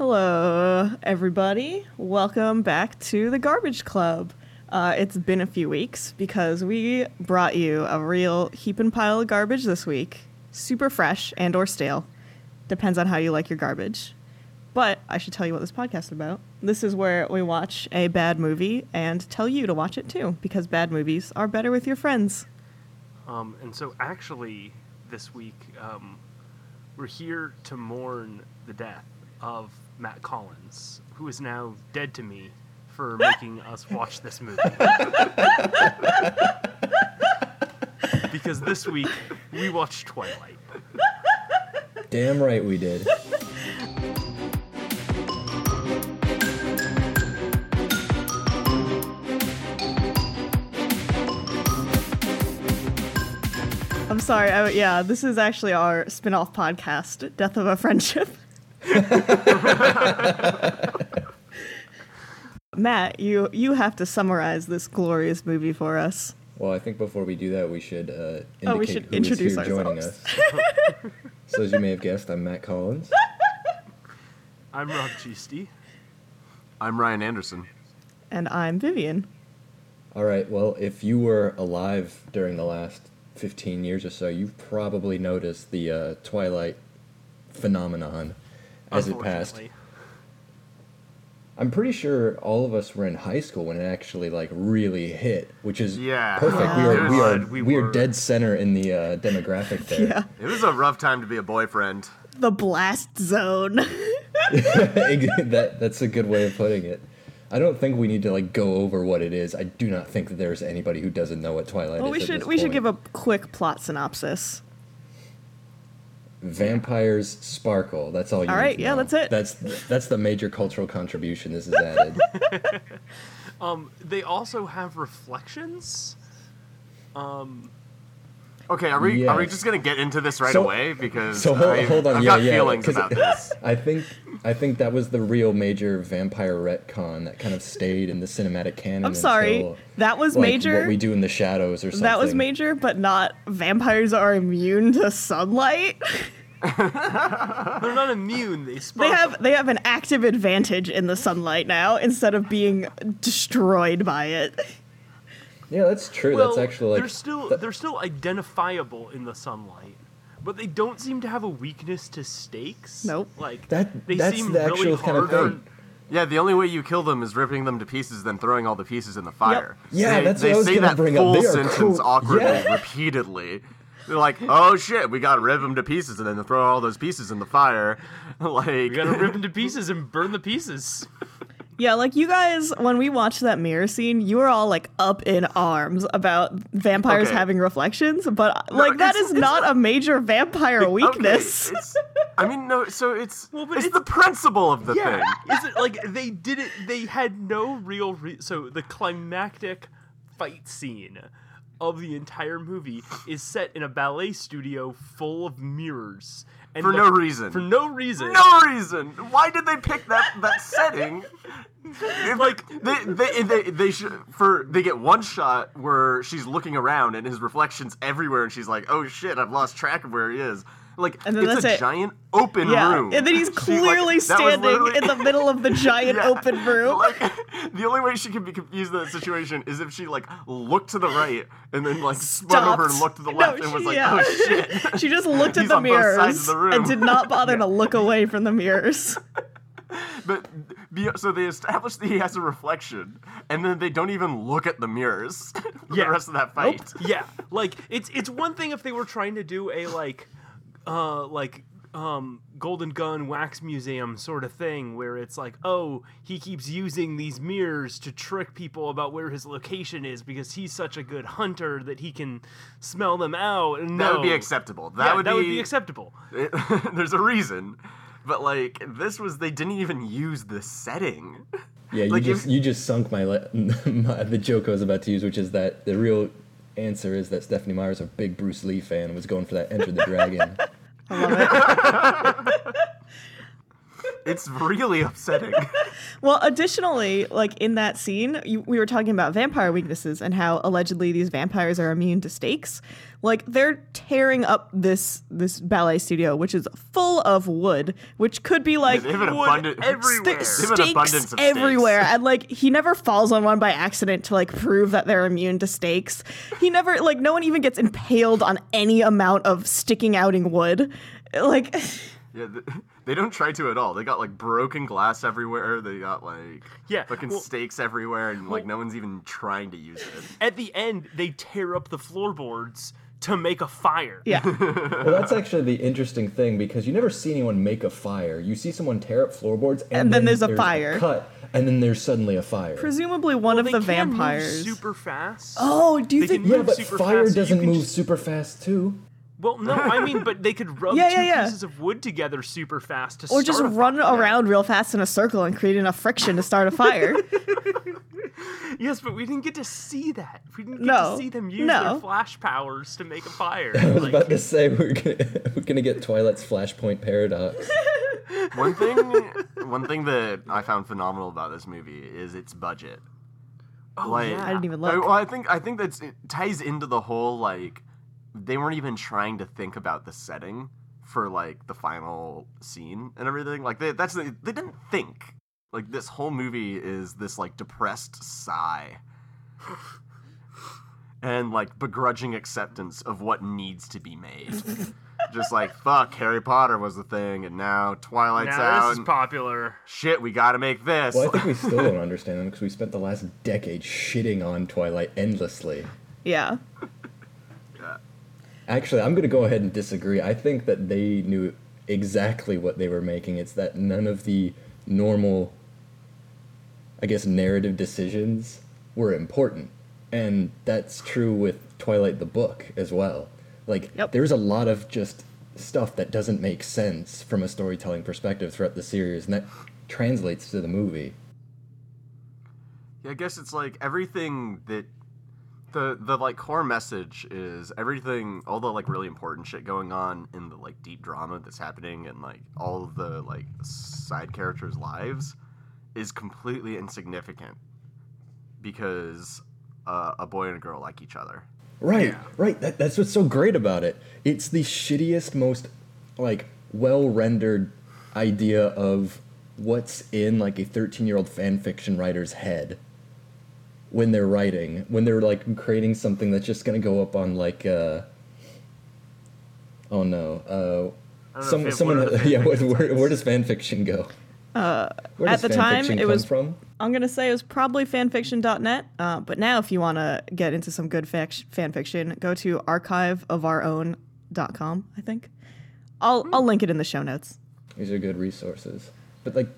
Hello, everybody. Welcome back to the Garbage Club. Uh, it's been a few weeks because we brought you a real heap and pile of garbage this week. Super fresh and or stale. Depends on how you like your garbage. But I should tell you what this podcast is about. This is where we watch a bad movie and tell you to watch it too, because bad movies are better with your friends. Um, and so, actually, this week um, we're here to mourn the death of Matt Collins, who is now dead to me for making us watch this movie. because this week we watched Twilight. Damn right we did. I'm sorry. I, yeah, this is actually our spin off podcast, Death of a Friendship. Matt, you, you have to summarize this glorious movie for us. Well, I think before we do that, we should uh, indicate Oh, we should who is introduce here joining us. so, as you may have guessed, I'm Matt Collins. I'm Rob Gisti. I'm Ryan Anderson. And I'm Vivian. All right. Well, if you were alive during the last 15 years or so, you've probably noticed the uh, Twilight phenomenon as it passed. I'm pretty sure all of us were in high school when it actually like really hit, which is Yeah. perfect. Yeah. We are we are We we, are dead center in the uh, demographic there. Yeah. It was a rough time to be a boyfriend. The blast zone. that that's a good way of putting it. I don't think we need to like go over what it is. I do not think that there's anybody who doesn't know what Twilight well, is. we at should this we should give a quick plot synopsis. Vampires sparkle. That's all you. All need right, to yeah, know. that's it. That's that's the major cultural contribution this has added. Um, they also have reflections. Um, Okay, are we are we Yes. just gonna get into this right So- away? Because so hold, I, hold on, I've yeah, got yeah. feelings 'cause about this. I think I think that was the real major vampire retcon that kind of stayed in the cinematic canon. I'm sorry. until, That was like, major. What we do in the shadows or something. that was major, but not vampires are immune to sunlight. they're not immune. They They sparkle. have they have an active advantage in the sunlight now instead of being destroyed by it. Yeah, that's true. well, that's actually like they're still that- they're still identifiable in the sunlight, but they don't seem to have a weakness to stakes. Nope. Like That- they that's seem the really actual kind of hard thing. Yeah, the only way you kill them is ripping them to pieces, then throwing all the pieces in the fire. Yeah, they, that's they what I was say that bring up. full They are sentence cool- awkwardly, Yeah. repeatedly. They're like, "Oh shit, we gotta rip them to pieces, and then throw all those pieces in the fire." like, You gotta rip them to pieces and burn the pieces. Yeah, like you guys, when we watched that mirror scene, you were all like up in arms about vampires Okay. having reflections, but like that it's- not a major vampire Okay, weakness. it's- I mean, no. So it's Well, but it's, it's- the principle of the Yeah, thing. is it like they did it? They had no real. Re- so the climactic fight scene of the entire movie is set in a ballet studio full of mirrors and For the- no reason. For no reason. No reason. Why did they pick that that setting? If, like they they they they should for they get one shot where she's looking around and his reflections everywhere and she's like, oh shit, I've lost track of where he is. Like And then it's a it. giant open yeah, room. and then he's She, like, clearly standing in the middle of the giant Yeah, open room. Like the only way she could be confused in that situation is if she like looked to the right and then like spun over and looked to the No, left and was like, yeah. oh shit. she just looked at the mirrors the and did not bother to look away from the mirrors. But so they establish that he has a reflection, and then they don't even look at the mirrors for Yeah. the rest of that fight. Yeah, like it's it's one thing if they were trying to do a like, uh, like um golden gun wax museum sort of thing where it's like oh he keeps using these mirrors to trick people about where his location is because he's such a good hunter that he can smell them out and That would be acceptable. That yeah, would that be, would be acceptable there's a reason, but like this was they didn't even use the setting. Yeah, you just if- you just sunk my, le- my the joke I was about to use, which is that the real answer is that Stephenie Meyer's a big Bruce Lee fan and was going for that Enter the Dragon. I love it. It's really upsetting. Well, additionally, like in that scene, you, we were talking about vampire weaknesses and how allegedly these vampires are immune to stakes. Like they're tearing up this this ballet studio, which is full of wood, which could be like They have an Wood abundant everywhere. st- They have an abundance stakes everywhere, and like he never falls on one by accident to like prove that they're immune to stakes. He never like no one even gets impaled on any amount of sticking outing wood. Like Yeah, th- they don't try to at all. They got like broken glass everywhere. They got like Yeah, fucking well- stakes everywhere, and like no one's even trying to use it. At the end, they tear up the floorboards to make a fire. yeah, Well, that's actually the interesting thing because you never see anyone make a fire. You see someone tear up floorboards, and, And then there's a fire. cut, and then there's suddenly a fire. presumably one Well, of they the can move vampires. super fast. oh, do you They think? can yeah, move but super fire fast, doesn't can move just- super fast too. Well, no, I mean, but they could rub Yeah, two yeah, yeah. pieces of wood together super fast to Or start just a run fire. around real fast in a circle and create enough friction to start a fire. Yes, but we didn't get to see that. We didn't get No, to see them use no. their flash powers to make a fire. I was Like, about to say we're gonna, we're gonna get Twilight's Flashpoint paradox. One thing, one thing that I found phenomenal about this movie is its budget. oh, like yeah. I didn't even I, well, I think I think that it ties into the whole like they weren't even trying to think about the setting for like the final scene and everything. Like they that's they didn't think. Like this whole movie is this like depressed sigh. And like begrudging acceptance of what needs to be made. Just like fuck, Harry Potter was the thing, and now Twilight's now out. this is popular. shit, we gotta make this. Well, I think we still don't understand them because we spent the last decade shitting on Twilight endlessly. Yeah. Actually, I'm going to go ahead and disagree. I think that they knew exactly what they were making. It's that none of the normal, I guess, narrative decisions were important. And that's true with Twilight the book as well. Like, Yep. there's a lot of just stuff that doesn't make sense from a storytelling perspective throughout the series, and that translates to the movie. Yeah, I guess it's like everything that the the like core message is everything all the like really important shit going on in the like deep drama that's happening and like all of the like side characters' lives is completely insignificant because uh, a boy and a girl like each other. Right, Yeah. right. That, that's what's so great about it. It's the shittiest, most like well rendered idea of what's in like a 13 year old fan fiction writer's head when they're writing, when they're like creating something that's just gonna go up on like uh oh no uh I don't know some, if someone what are the yeah where, where, where does fan fiction go? Uh, at the time, it was- from? I'm gonna say it was probably fanfiction.net, uh, but now if you want to get into some good fac- fan fiction, go to archiveofourown.com. I think I'll I'll link it in the show notes. These are good resources. But like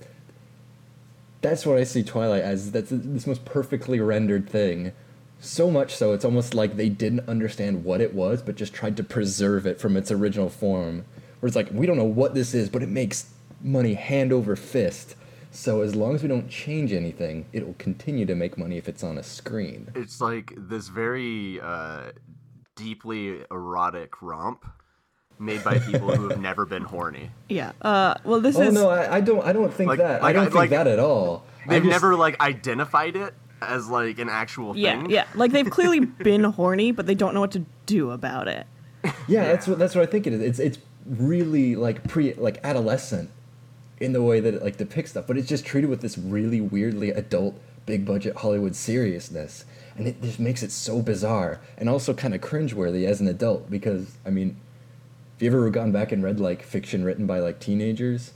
that's what I see Twilight as. That's this most perfectly rendered thing. So much so it's almost like they didn't understand what it was, but just tried to preserve it from its original form. Where it's like, we don't know what this is, but it makes money hand over fist. So as long as we don't change anything, it will continue to make money if it's on a screen. It's like this very uh, deeply erotic romp made by people who have never been horny. Yeah. Uh, well, this is. Oh is no, I, I don't I don't think Like- that. I don't think like- that at all. I They've just- never like identified it as like an actual yeah thing. yeah like they've clearly been horny, but they don't know what to do about it. Yeah, that's what that's what I think it is. It's it's really like pre like adolescent in the way that it like depicts stuff, but it's just treated with this really weirdly adult, big budget Hollywood seriousness, and it just makes it so bizarre and also kind of cringeworthy as an adult because I mean, have you ever gone back and read like fiction written by like teenagers?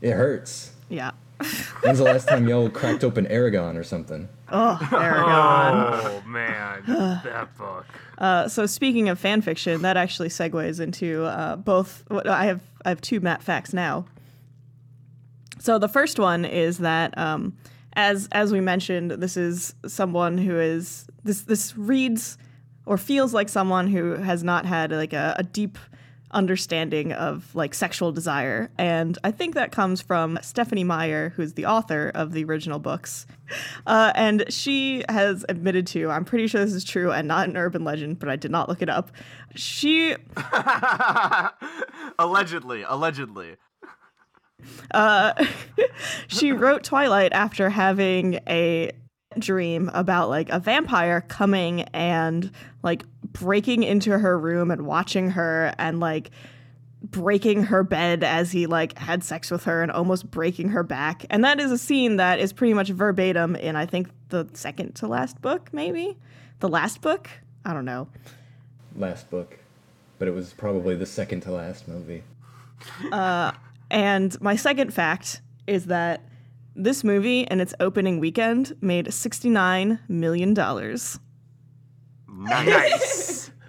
It hurts. Yeah. When's the last time y'all cracked open Eragon or something? Oh, there we go. Oh man, that book. Uh, so speaking of fan fiction, that actually segues into uh, both. I have I have two Matt facts now. So the first one is that um, as as we mentioned, this is someone who is this this reads or feels like someone who has not had like a, a deep understanding of like sexual desire. And i think that comes from stephenie meyer who's the author of the original books. Uh, and she has admitted to i'm pretty sure this is true and not an urban legend but i did not look it up. She allegedly, allegedly. Uh, she wrote Twilight after having a dream about like a vampire coming and like breaking into her room and watching her and like breaking her bed as he like had sex with her and almost breaking her back. And that is a scene that is pretty much verbatim in I think the second to last book, maybe? The last book? I don't know. Last book, but it was probably the second to last movie. Uh and my second fact is that this movie and its opening weekend made $69 million. Nice. Nice.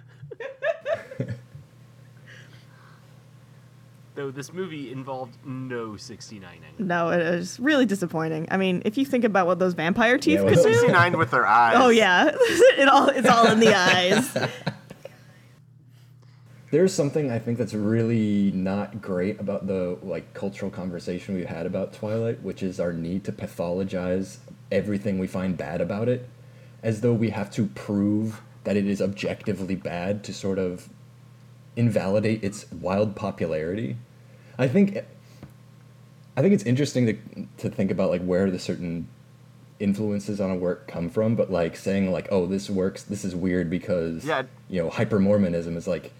Though this movie involved no 69 angle. No, it is really disappointing. I mean, if you think about what those vampire teeth Yeah, could well, do. 69 with their eyes. Oh yeah, it all it's all in the eyes. There's something I think that's really not great about the like cultural conversation we've had about Twilight, which is our need to pathologize everything we find bad about it, as though we have to prove that it is objectively bad to sort of invalidate its wild popularity. I think I think it's interesting to to think about like where the certain influences on a work come from, but like saying like, oh, this works, this is weird because Yeah. you know hyper Mormonism is like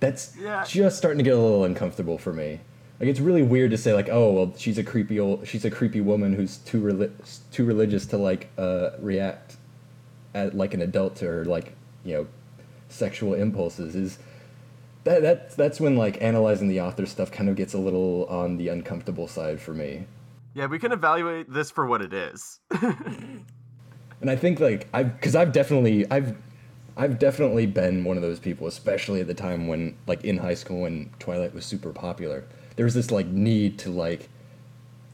that's Yeah. just starting to get a little uncomfortable for me. Like it's really weird to say like, oh, well, she's a creepy old, she's a creepy woman who's too reli- too religious to like uh, react at, like an adult to her like you know sexual impulses is that that that's when like analyzing the author stuff kind of gets a little on the uncomfortable side for me. Yeah, we can evaluate this for what it is. And I think like I've because I've definitely I've I've definitely been one of those people, especially at the time when like in high school when Twilight was super popular. There was this like need to like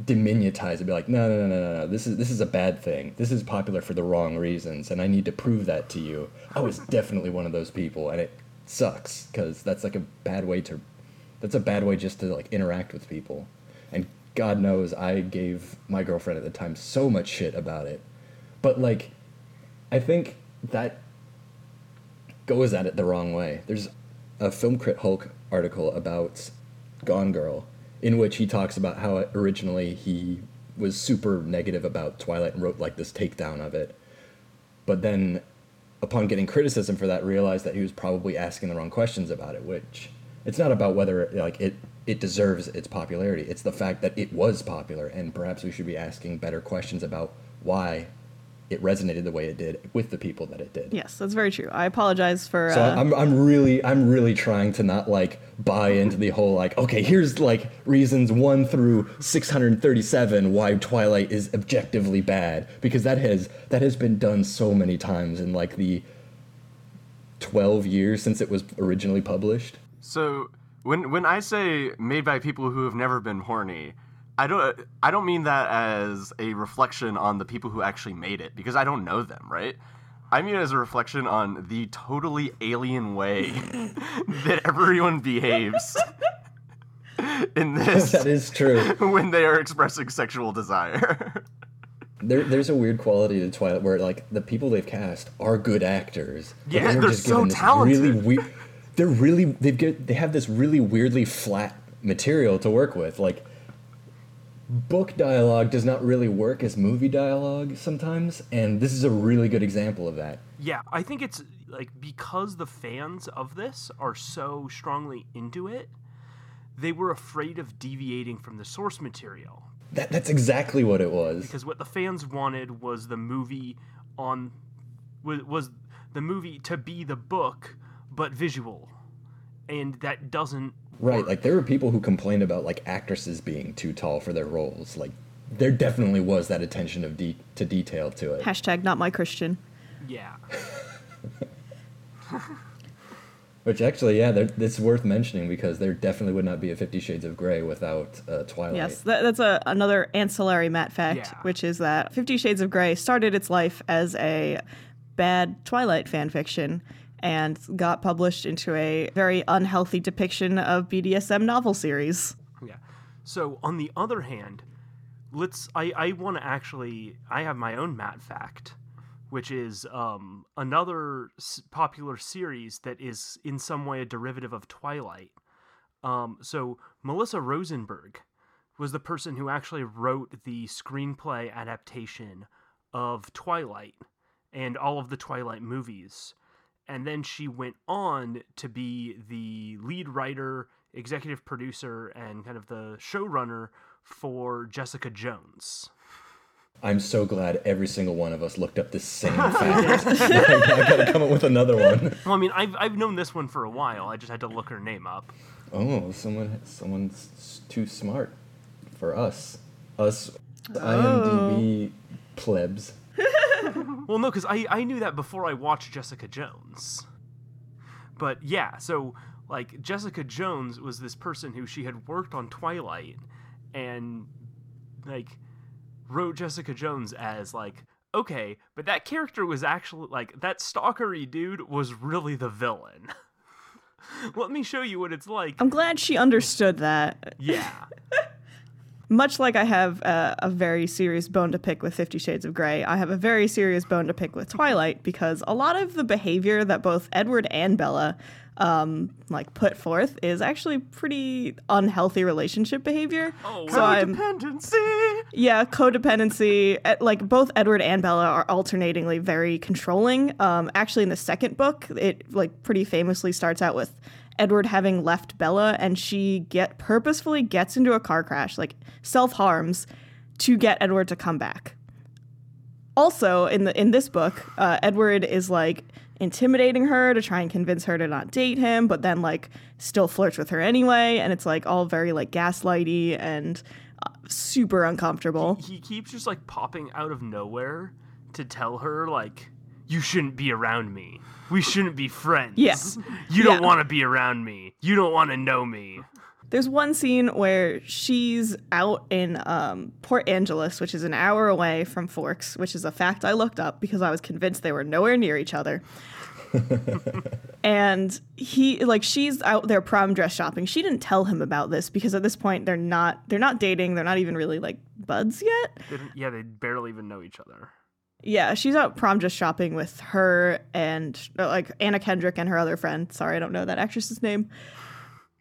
diminutize and be like, no, no, no, no, no, this is this is a bad thing. This is popular for the wrong reasons, and I need to prove that to you. I was definitely one of those people, and it sucks because that's like a bad way to, that's a bad way just to like interact with people, and God knows I gave my girlfriend at the time so much shit about it, but like, I think that goes at it the wrong way. There's a Film Crit Hulk article about Gone Girl in which he talks about how originally he was super negative about Twilight and wrote like this takedown of it. But then upon getting criticism for that realized that he was probably asking the wrong questions about it, which it's not about whether like it it deserves its popularity. It's the fact that it was popular and perhaps we should be asking better questions about why it resonated the way it did with the people that it did. yes, that's very true. I apologize for. So uh, I'm I'm really I'm really trying to not like buy into the whole like okay here's like reasons one through 637 why Twilight is objectively bad because that has that has been done so many times in like the 12 years since it was originally published. So when when I say made by people who have never been horny, I don't I don't mean that as a reflection on the people who actually made it because I don't know them, right? I mean it as a reflection on the totally alien way that everyone behaves in this That is true. when they are expressing sexual desire. There, there's a weird quality to Twilight where like the people they've cast are good actors. Yeah, they're just so talented. Really weird. They're really they've get, they have this really weirdly flat material to work with. Like book dialogue does not really work as movie dialogue sometimes, and this is a really good example of that. Yeah, I think it's like because the fans of this are so strongly into it, they were afraid of deviating from the source material That that's exactly what it was. because what the fans wanted was the movie on was, was the movie to be the book but visual. And that doesn't Right, like there were people who complained about like actresses being too tall for their roles. Like there definitely was that attention of de- to detail to it. hashtag not my Christian. yeah. Which actually, yeah, there- it's worth mentioning because there definitely would not be a Fifty Shades of Grey without uh, Twilight. Yes, that, that's a another ancillary Matt fact, Yeah. which is that Fifty Shades of Grey started its life as a bad Twilight fan fiction and got published into a very unhealthy depiction of BDSM novel series. Yeah. So on the other hand, let's I, I want to actually I have my own Matt fact, which is um, another popular series that is in some way a derivative of Twilight. Um, so Melissa Rosenberg was the person who actually wrote the screenplay adaptation of Twilight and all of the Twilight movies. And then she went on to be the lead writer, executive producer, and kind of the showrunner for Jessica Jones. I'm so glad every single one of us looked up the same fact. I gotta come up with another one. Well, I mean, I've, I've known this one for a while. I just had to look her name up. Oh, someone someone's too smart for us. Us IMDb oh. plebs. Well, no, because I, I knew that before I watched Jessica Jones. But yeah, so like Jessica Jones was this person who she had worked on Twilight and like wrote Jessica Jones as like okay, but that character was actually like that stalkery dude was really the villain. Let me show you what it's like. I'm glad she understood that. yeah. Much like I have a, a very serious bone to pick with Fifty Shades of Grey, I have a very serious bone to pick with Twilight because a lot of the behavior that both Edward and Bella um, like put forth is actually pretty unhealthy relationship behavior. Oh, so I'm yeah, codependency. Like both Edward and Bella are alternatingly very controlling. Um, actually, in the second book, it like pretty famously starts out with Edward having left Bella, and she get purposefully gets into a car crash, like self harms, to get Edward to come back. Also, in the in this book, uh, Edward is like intimidating her to try and convince her to not date him, but then like still flirts with her anyway, and it's like all very like gaslighty and uh, super uncomfortable. he keeps just like popping out of nowhere to tell her like you shouldn't be around me we shouldn't be friends Yes. Yeah. you don't Yeah. want to be around me you don't want to know me There's one scene where she's out in um, Port Angeles, which is an hour away from Forks, which is a fact I looked up because I was convinced they were nowhere near each other. and he like she's out there prom dress shopping. She didn't tell him about this because at this point they're not they're not dating. They're not even really like buds yet. They yeah they barely even know each other Yeah, she's out prom just shopping with her and uh, like Anna Kendrick and her other friend. Sorry, I don't know that actress's name.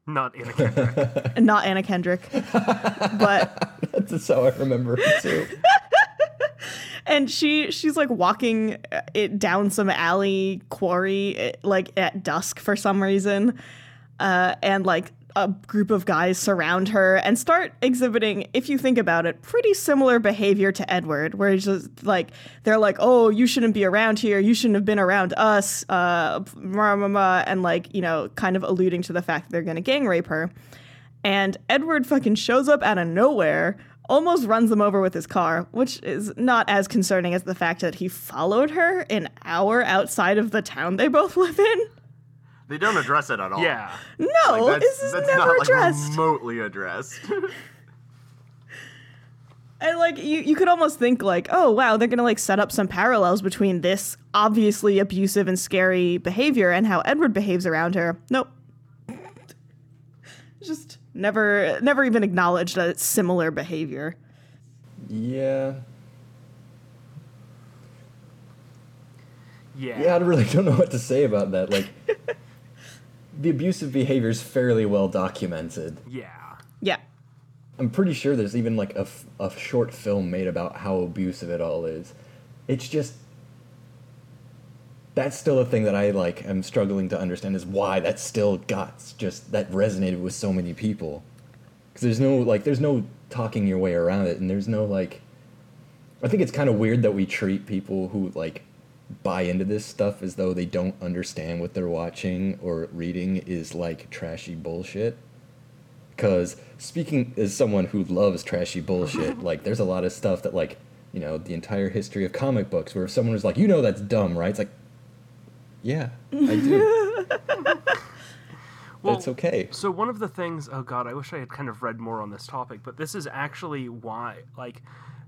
not Anna Kendrick. Not Anna Kendrick, but That's how I remember it too. and she she's like walking uh, it down some alley quarry like at dusk for some reason uh, and like a group of guys surround her and start exhibiting if you think about it pretty similar behavior to edward where it's just like they're like oh you shouldn't be around here you shouldn't have been around us uh rah, rah, rah, and like you know kind of alluding to the fact that they're gonna gang rape her and Edward fucking shows up out of nowhere, almost runs them over with his car, which is not as concerning as the fact that he followed her an hour outside of the town they both live in. They don't address it at all. yeah No, Like, this is that's never not addressed. like remotely addressed. and like you, you could almost think like, oh wow, they're gonna like set up some parallels between this obviously abusive and scary behavior and how Edward behaves around her. Nope. Just never never even acknowledged that it's similar behavior. Yeah. yeah Yeah, I really don't know what to say about that. Like, the abusive behavior is fairly well documented. yeah Yeah. I'm pretty sure there's even like a, f- a short film made about how abusive it all is. It's just that's still a thing that I like am struggling to understand is why that still got just that resonated with so many people. Cuz there's no like there's no talking your way around it and there's no like I think it's kind of weird that we treat people who like buy into this stuff as though they don't understand what they're watching or reading is like trashy bullshit. Because speaking as someone who loves trashy bullshit, like there's a lot of stuff that like you know the entire history of comic books where if someone was like, you know, that's dumb, right? It's like, yeah, I do. well it's okay. So one of the things, oh god, I wish I had kind of read more on this topic, but this is actually why, like,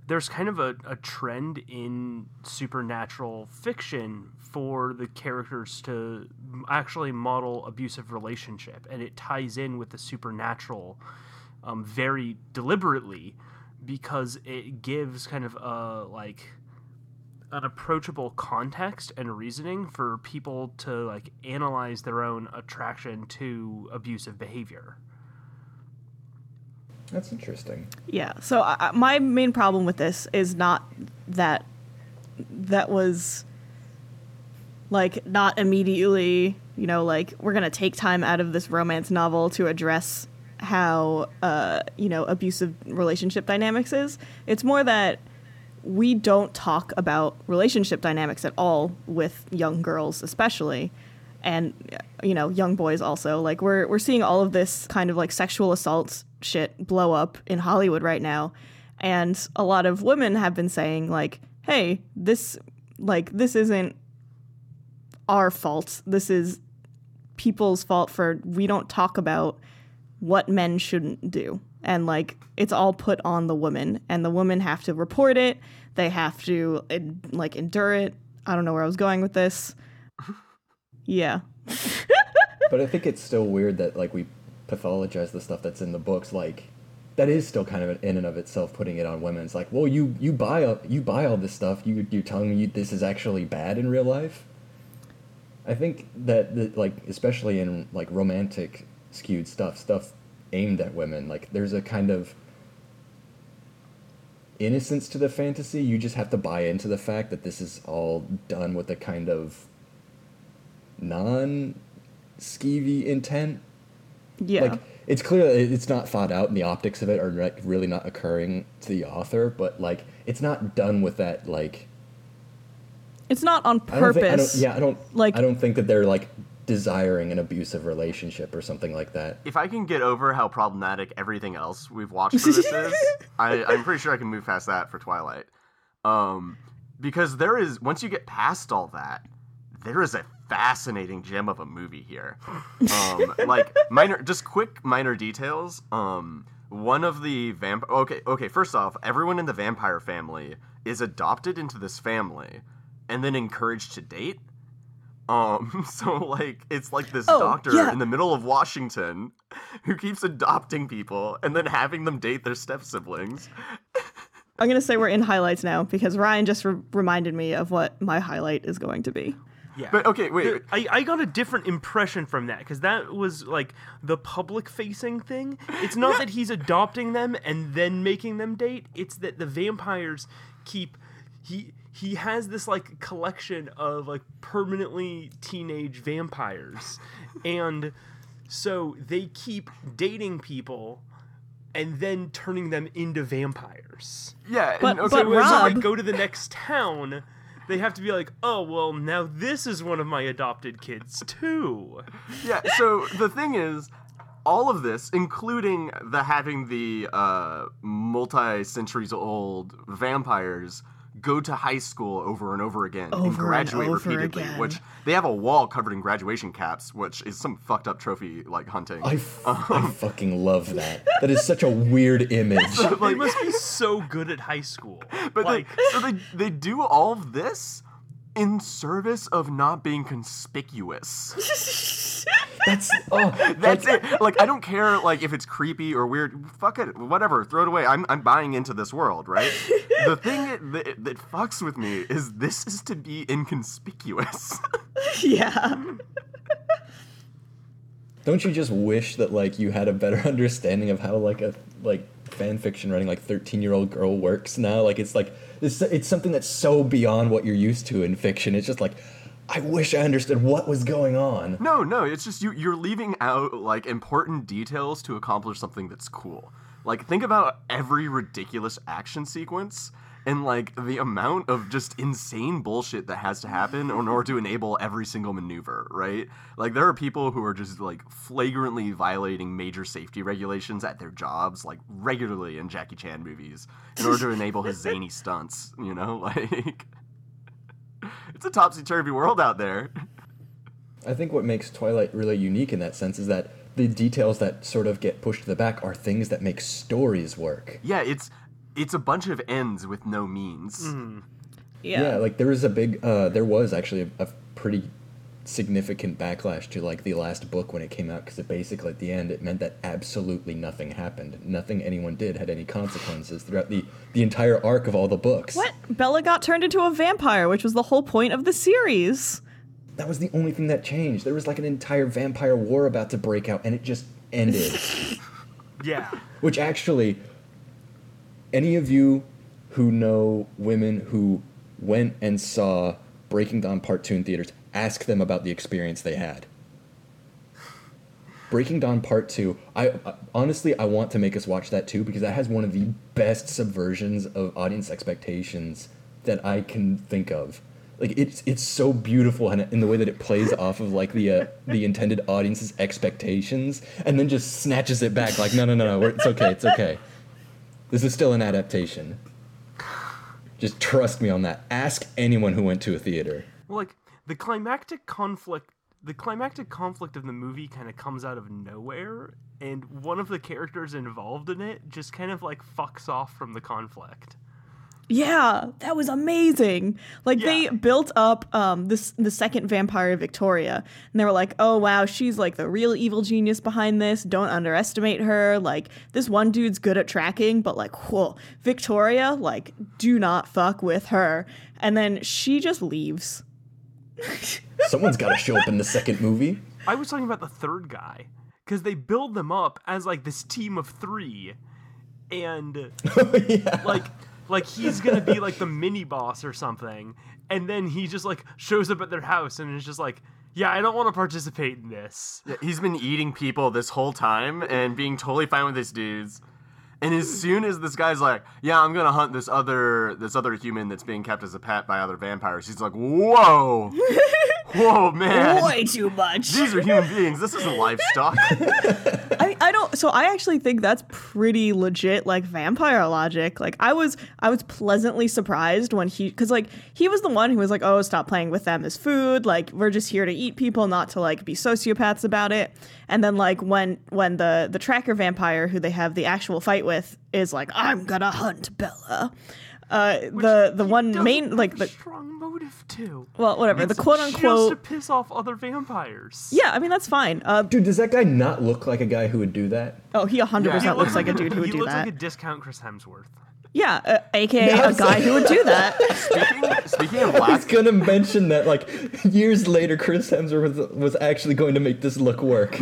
there's kind of a, a trend in supernatural fiction for the characters to actually model abusive relationship, and it ties in with the supernatural um, very deliberately because it gives kind of a like an approachable context and reasoning for people to like analyze their own attraction to abusive behavior. That's interesting. Yeah. So I, my main problem with this is not that that was like not immediately, you know, like we're going to take time out of this romance novel to address how uh, you know, abusive relationship dynamics is. It's more that we don't talk about relationship dynamics at all with young girls especially and you know young boys also like we're we're seeing all of this kind of like sexual assault shit blow up in Hollywood right now. And a lot of women have been saying like hey this like this isn't our fault. This is people's fault for we don't talk about what men shouldn't do. And like it's all put on the woman. And the women have to report it. They have to like endure it. I don't know where i was going with this. Yeah. But I think it's still weird that like we pathologize the stuff that's in the books. Like that is still kind of in and of itself putting it on women. It's like, well, you you buy all, you buy all this stuff. You you're telling me you, this is actually bad in real life. I think that, that like especially in like romantic skewed stuff, stuff aimed at women, like there's a kind of innocence to the fantasy. You just have to buy into the fact that this is all done with a kind of non skeevy intent. Yeah Like it's clear that it's not thought out, and the optics of it are like really not occurring to the author. But like, it's not done with that. Like, it's not on I think, I don't, purpose yeah, I don't Like- I don't think that they're like desiring an abusive relationship or something like that. If I can get over how problematic everything else we've watched for this is, I, I'm pretty sure I can move past that for Twilight. Um, because there is once you get past all that, there is a fascinating gem of a movie here. Um, like minor, just quick minor details. Um, one of the vamp. Okay, okay. First off, everyone in the vampire family is adopted into this family, and then encouraged to date. Um, so like it's like this Oh, doctor yeah. in the middle of Washington who keeps adopting people and then having them date their step siblings. i'm gonna say we're in highlights now because ryan just re- reminded me of what my highlight is going to be Yeah. But okay, wait. There- I, I got a different impression from that because that was like the public facing thing. It's not that he's adopting them and then making them date. It's that the vampires keep he he has this like collection of like permanently teenage vampires, and so they keep dating people and then turning them into vampires. Yeah, But- and, okay, but So when Rob- they go to the next town, they have to be like, oh well, now this is one of my adopted kids too. yeah. So the thing is, all of this, including the having the uh, multi-centuries old vampires go to high school over and over again and Over and graduate over repeatedly, again. which they have a wall covered in graduation caps, which is some fucked up trophy like hunting. I um, fucking love that. That is such a weird image. they must be so good at high school. But like, they, so they they do all of this in service of not being conspicuous. That's oh, That's it. Like I don't care like if it's creepy or weird. Fuck it. Whatever. Throw it away. I'm I'm buying into this world, right? the thing that, that, that fucks with me is this is to be inconspicuous. yeah Don't you just wish that like you had a better understanding of how like a like fan fiction writing like 13 year old girl works now? Like it's like it's it's something that's so beyond what you're used to in fiction. It's just like I wish I understood what was going on. no, no. It's just you. You're leaving out like important details to accomplish something that's cool. Like think about every ridiculous action sequence. And like the amount of just insane bullshit that has to happen in order to enable every single maneuver, right? Like there are people who are just like flagrantly violating major safety regulations at their jobs, like regularly in Jackie Chan movies, in order to enable his zany stunts. You know, like it's a topsy turvy world out there. I think what makes Twilight really unique in that sense is that the details that sort of get pushed to the back are things that make stories work. Yeah, it's it's a bunch of ends with no means. yeah, Yeah, like there was a big, uh, there was actually a, a pretty significant backlash to like the last book when it came out because it basically at the end it meant that absolutely nothing happened. Nothing anyone did had any consequences throughout the the entire arc of all the books. what bella got turned into a vampire which was the whole point of the series That was the only thing that changed. There was like an entire vampire war about to break out, and it just ended. Yeah. Which actually, any of you who know women who went and saw Breaking Dawn Part 2 in theaters, ask them about the experience they had. Breaking Dawn Part 2, I, I honestly I want to make us watch that too because that has one of the best subversions of audience expectations that I can think of. Like it's it's so beautiful in, in the way that it plays off of like the uh, the intended audience's expectations and then just snatches it back like no no no no it's okay it's okay. This is still an adaptation. Just trust me on that. Ask anyone who went to a theater. Well, like the climactic conflict the climactic conflict of the movie kind of comes out of nowhere and one of the characters involved in it just kind of like fucks off from the conflict Yeah, that was amazing. Like they built up um this the second vampire Victoria, and they were like, "Oh wow, she's like the real evil genius behind this. Don't underestimate her. Like this one dude's good at tracking, but like, whoa, Victoria, like, do not fuck with her." And then she just leaves. Someone's got to show up in the second movie. i was talking about the third guy because they build them up as like this team of three and like like he's gonna be like the mini boss or something and then he just like shows up at their house and is just like yeah i don't want to participate in this Yeah, he's been eating people this whole time and being totally fine with his dudes. And as soon as this guy's like, "Yeah, I'm gonna hunt this other this other human that's being kept as a pet by other vampires," he's like, "Whoa, whoa, man, Way too much. these are human beings. This isn't livestock." I, I don't so I actually think that's pretty legit like vampire logic. Like I was I was pleasantly surprised when he cuz like he was the one who was like, "Oh, stop playing with them as food. Like we're just here to eat people, not to like be sociopaths about it." And then like when when the the tracker vampire who they have the actual fight with is like, "I'm to hunt Bella." Uh the the one main have like the strong motive to well, whatever, the It's quote just unquote to piss off other vampires Yeah, I mean that's fine. Uh Dude, does that guy not look like a guy who would do that? oh, he 100% He looks like a dude who would he do looks that. like a discount Chris Hemsworth. yeah, uh, aka Yeah, I a was guy who would do that. speaking, speaking of I was gonna mention that, like, years later, Chris Hemsworth was, was actually going to make this look work.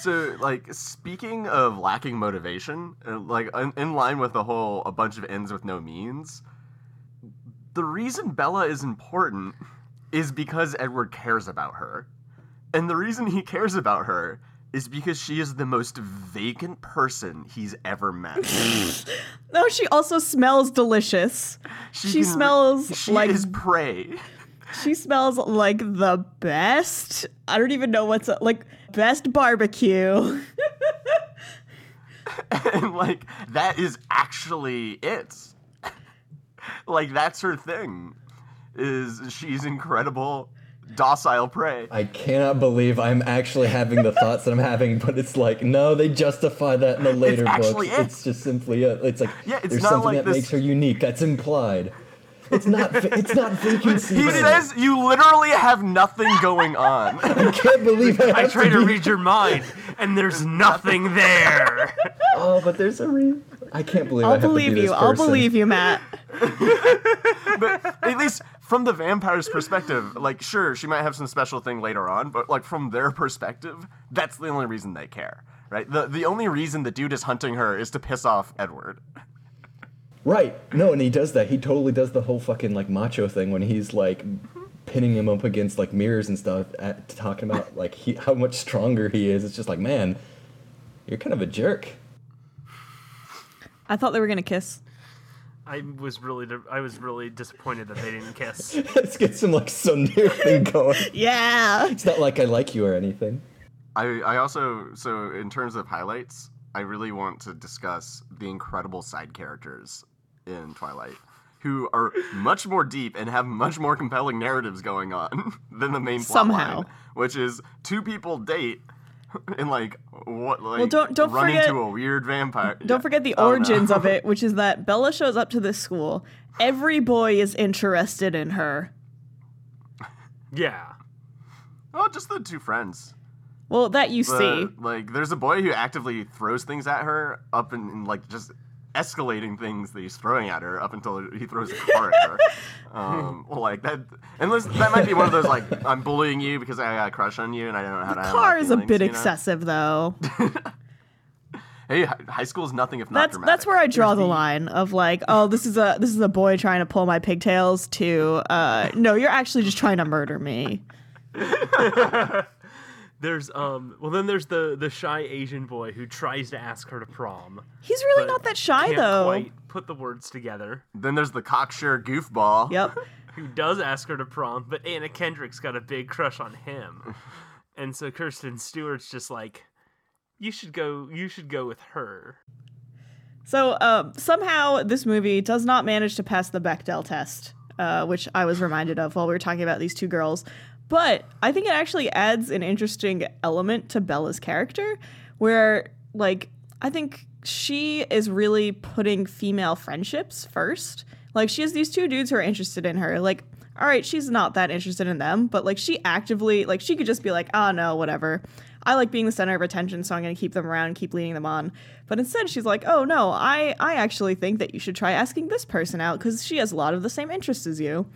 so like speaking of lacking motivation, uh, like in, in line with the whole a bunch of ends with no means, the reason Bella is important is because Edward cares about her. And the reason he cares about her is because she is the most vacant person he's ever met. No, she also smells delicious. She, can smells she like is prey. she smells like the best. I don't even know what's like best barbecue. and like that is actually it. like that's her thing. Is she's incredible, docile prey. I cannot believe I'm actually having the thoughts that I'm having, but it's like, no, they justify that in the later books. it. It's just simply a, it's like Yeah, it's there's not something like that this- makes her unique. That's implied. It's not. va- It's not vacancy. He though. says you literally have nothing going on. I can't believe I have I try to be- read your mind, and there's nothing there. Oh, but there's a re. I can't believe I I'll have to believe be you. this I'll person. believe you, Matt. but at least from the vampire's perspective, like sure, she might have some special thing later on, but like from their perspective, that's the only reason they care. Right? The the only reason the dude is hunting her is to piss off Edward. Right. No, and he does that. He totally does the whole fucking like macho thing when he's like pinning him up against like mirrors and stuff, uh, at, talking about like he, how much stronger he is. It's just like, man, you're kind of a jerk. I thought they were gonna kiss. I was really, I was really disappointed that they didn't kiss. Let's get some like tsundere thing going. Yeah. It's not like I like you or anything. I, I also so in terms of highlights, I really want to discuss the incredible side characters in Twilight, who are much more deep and have much more compelling narratives going on than the main plot Somehow. line, which is two people date and like what like Well, don't- don't run forget- into a weird vampire. Don't Yeah. forget the Oh, no. origins of it, which is that Bella shows up to this school. Every boy is interested in her. Yeah. Oh, just the two friends. Well, that you see. Like, there's a boy who actively throws things at her up and, and like just escalating things that he's throwing at her up until he throws a car at her. Um, like that, listen, that might be one of those like I'm bullying you because I got a crush on you and I don't know how to. handle my Car is a bit you know? excessive, though. Hey, high school is nothing if not That's dramatic. that's where I draw the the- line of like, oh, this is a this is a boy trying to pull my pigtails. To uh, no, you're actually just trying to murder me. There's um well then there's the the shy Asian boy who tries to ask her to prom. He's really not that shy can't though. Quite put the words together. Then there's the cocksure goofball. Yep. Who does ask her to prom, but Anna Kendrick's got a big crush on him. and so Kristen Stewart's just like you should go you should go with her. So um, somehow this movie does not manage to pass the Bechdel test, uh, which I was reminded of while we were talking about these two girls. But I think it actually adds an interesting element to Bella's character, where like I think she is really putting female friendships first. Like she has these two dudes who are interested in her. Like, all right, she's not that interested in them, but like she actively like she could just be like, oh no, whatever. I like being the center of attention, so I'm going to keep them around keep leading them on. But instead, she's like, "Oh no, I I actually think that you should try asking this person out because she has a lot of the same interests as you."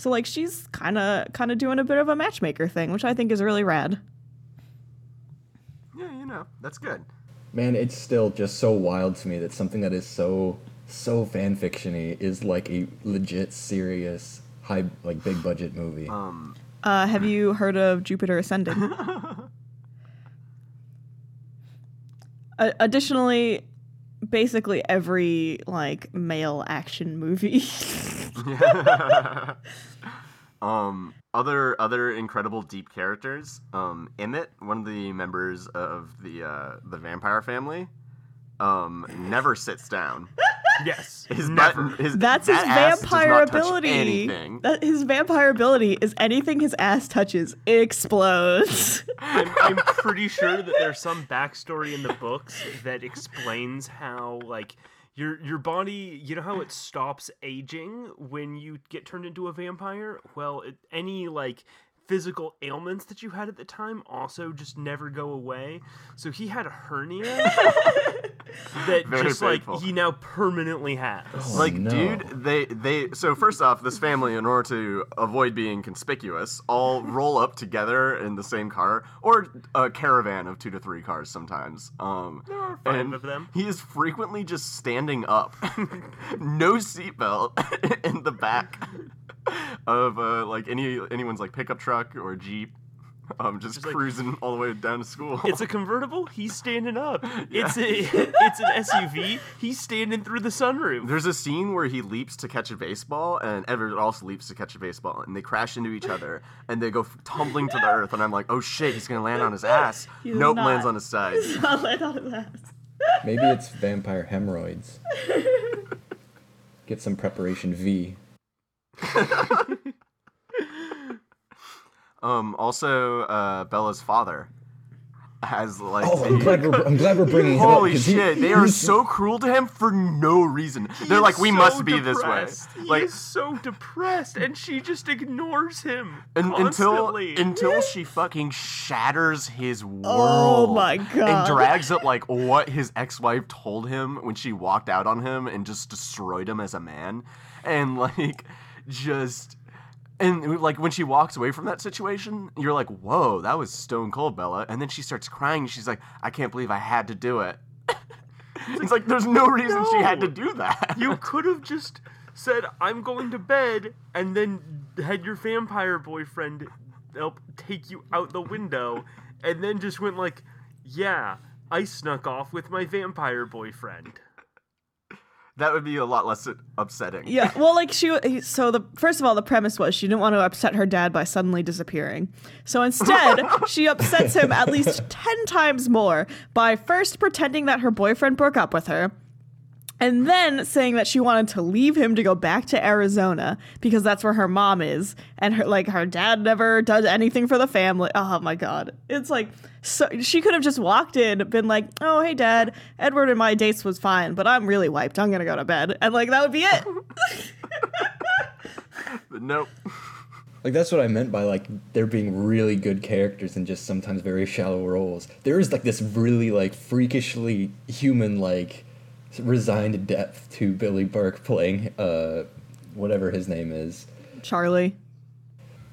So like, she's kind of kind of doing a bit of a matchmaker thing, which I think is really rad. Yeah, you know, that's good. Man, it's still just so wild to me that something that is so so fan fictiony is like a legit serious high like big budget movie. Um, Uh, have you heard of Jupiter Ascending? uh, additionally, basically every like male action movie. um, other other incredible deep characters. Um, Emmett, one of the members of the uh, the vampire family, um, never sits down. Yes. His never. butt- his, That's his that ass does vampire not touch ability. Anything. That his vampire ability is anything his ass touches explodes. I'm, I'm pretty sure that there's some backstory in the books that explains how like your your body you know how it stops aging when you get turned into a vampire? Well it, any like physical ailments that you had at the time also just never go away. So he had a hernia that Very just like he now permanently has. Like no. dude they they so first off this family in order to avoid being conspicuous all roll up together in the same car or a caravan of two to three cars sometimes um there are five and of them. he is frequently just standing up no seatbelt in the back of uh like any anyone's like pickup truck or jeep um just, Just like- cruising all the way down to school It's a convertible. He's standing up. It's a it's an SUV. He's standing through the sunroof. There's a scene where he leaps to catch a baseball, and Everett also leaps to catch a baseball, and they crash into each other, and they go f- tumbling to the earth. And I'm like, oh shit, he's gonna land on his ass. He's nope, not. lands on his side. I'll let on his ass. Maybe it's vampire hemorrhoids. Get some preparation V. Um, also, uh, Bella's father has like. Oh, I'm glad we're I'm glad we're bringing him up Holy 'cause he- shit! they are so cruel to him for no reason. They're like, we so must be this way. He Like, is so depressed, and she just ignores him Un- until constantly. until she fucking shatters his world. Oh my god! And drags up like what his ex-wife told him when she walked out on him and just destroyed him as a man, and like just. And like when she walks away from that situation, you're like, "Whoa, that was stone cold, Bella." And then she starts crying. She's like, "I can't believe I had to do it." it's like there's no reason she had to do that. you could have just said, "I'm going to bed," and then had your vampire boyfriend help take you out the window, and then just went like, "Yeah, I snuck off with my vampire boyfriend." That would be a lot less upsetting. Yeah, well, like she. So the first of all, the premise was she didn't want to upset her dad by suddenly disappearing. So instead, she upsets him at least ten times more by first pretending that her boyfriend broke up with her, and then saying that she wanted to leave him to go back to Arizona because that's where her mom is, and her like her dad never does anything for the family. Oh my god, it's like so she could have just walked in, been like, "Oh hey dad, Edward and my dates was fine, but I'm really wiped. I'm gonna go to bed," and like that would be it. But nope. Like that's what I meant by like there being really good characters and just sometimes very shallow roles. There is like this really like freakishly human like resigned depth to Billy Burke playing uh, whatever his name is. Charlie.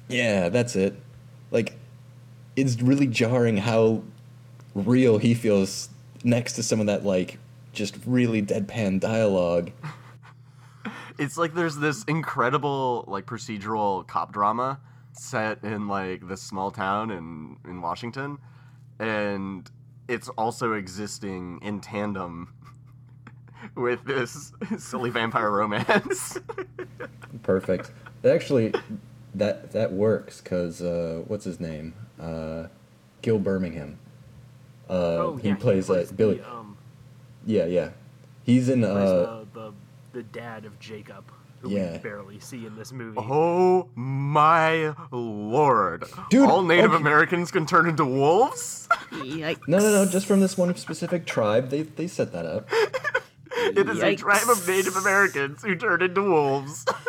Yeah, that's it. Like, it's really jarring how real he feels next to some of that like just really deadpan dialogue. It's like there's this incredible like procedural cop drama set in like this small town in in Washington, and it's also existing in tandem with this silly vampire romance. Perfect. Actually, that that works because uh, what's his name? Uh, Gil Birmingham. Uh, oh, he yeah, plays, he plays uh, Billy. The, um, Yeah, yeah. He's in. plays Uh, the, the the dad of Jacob, who Yeah. we barely see in this movie. oh my lord! Dude, all Native okay. Americans can turn into wolves. Yikes. no, no, no. Just from this one specific tribe, they they set that up. It is a tribe of Native Americans who turn into wolves.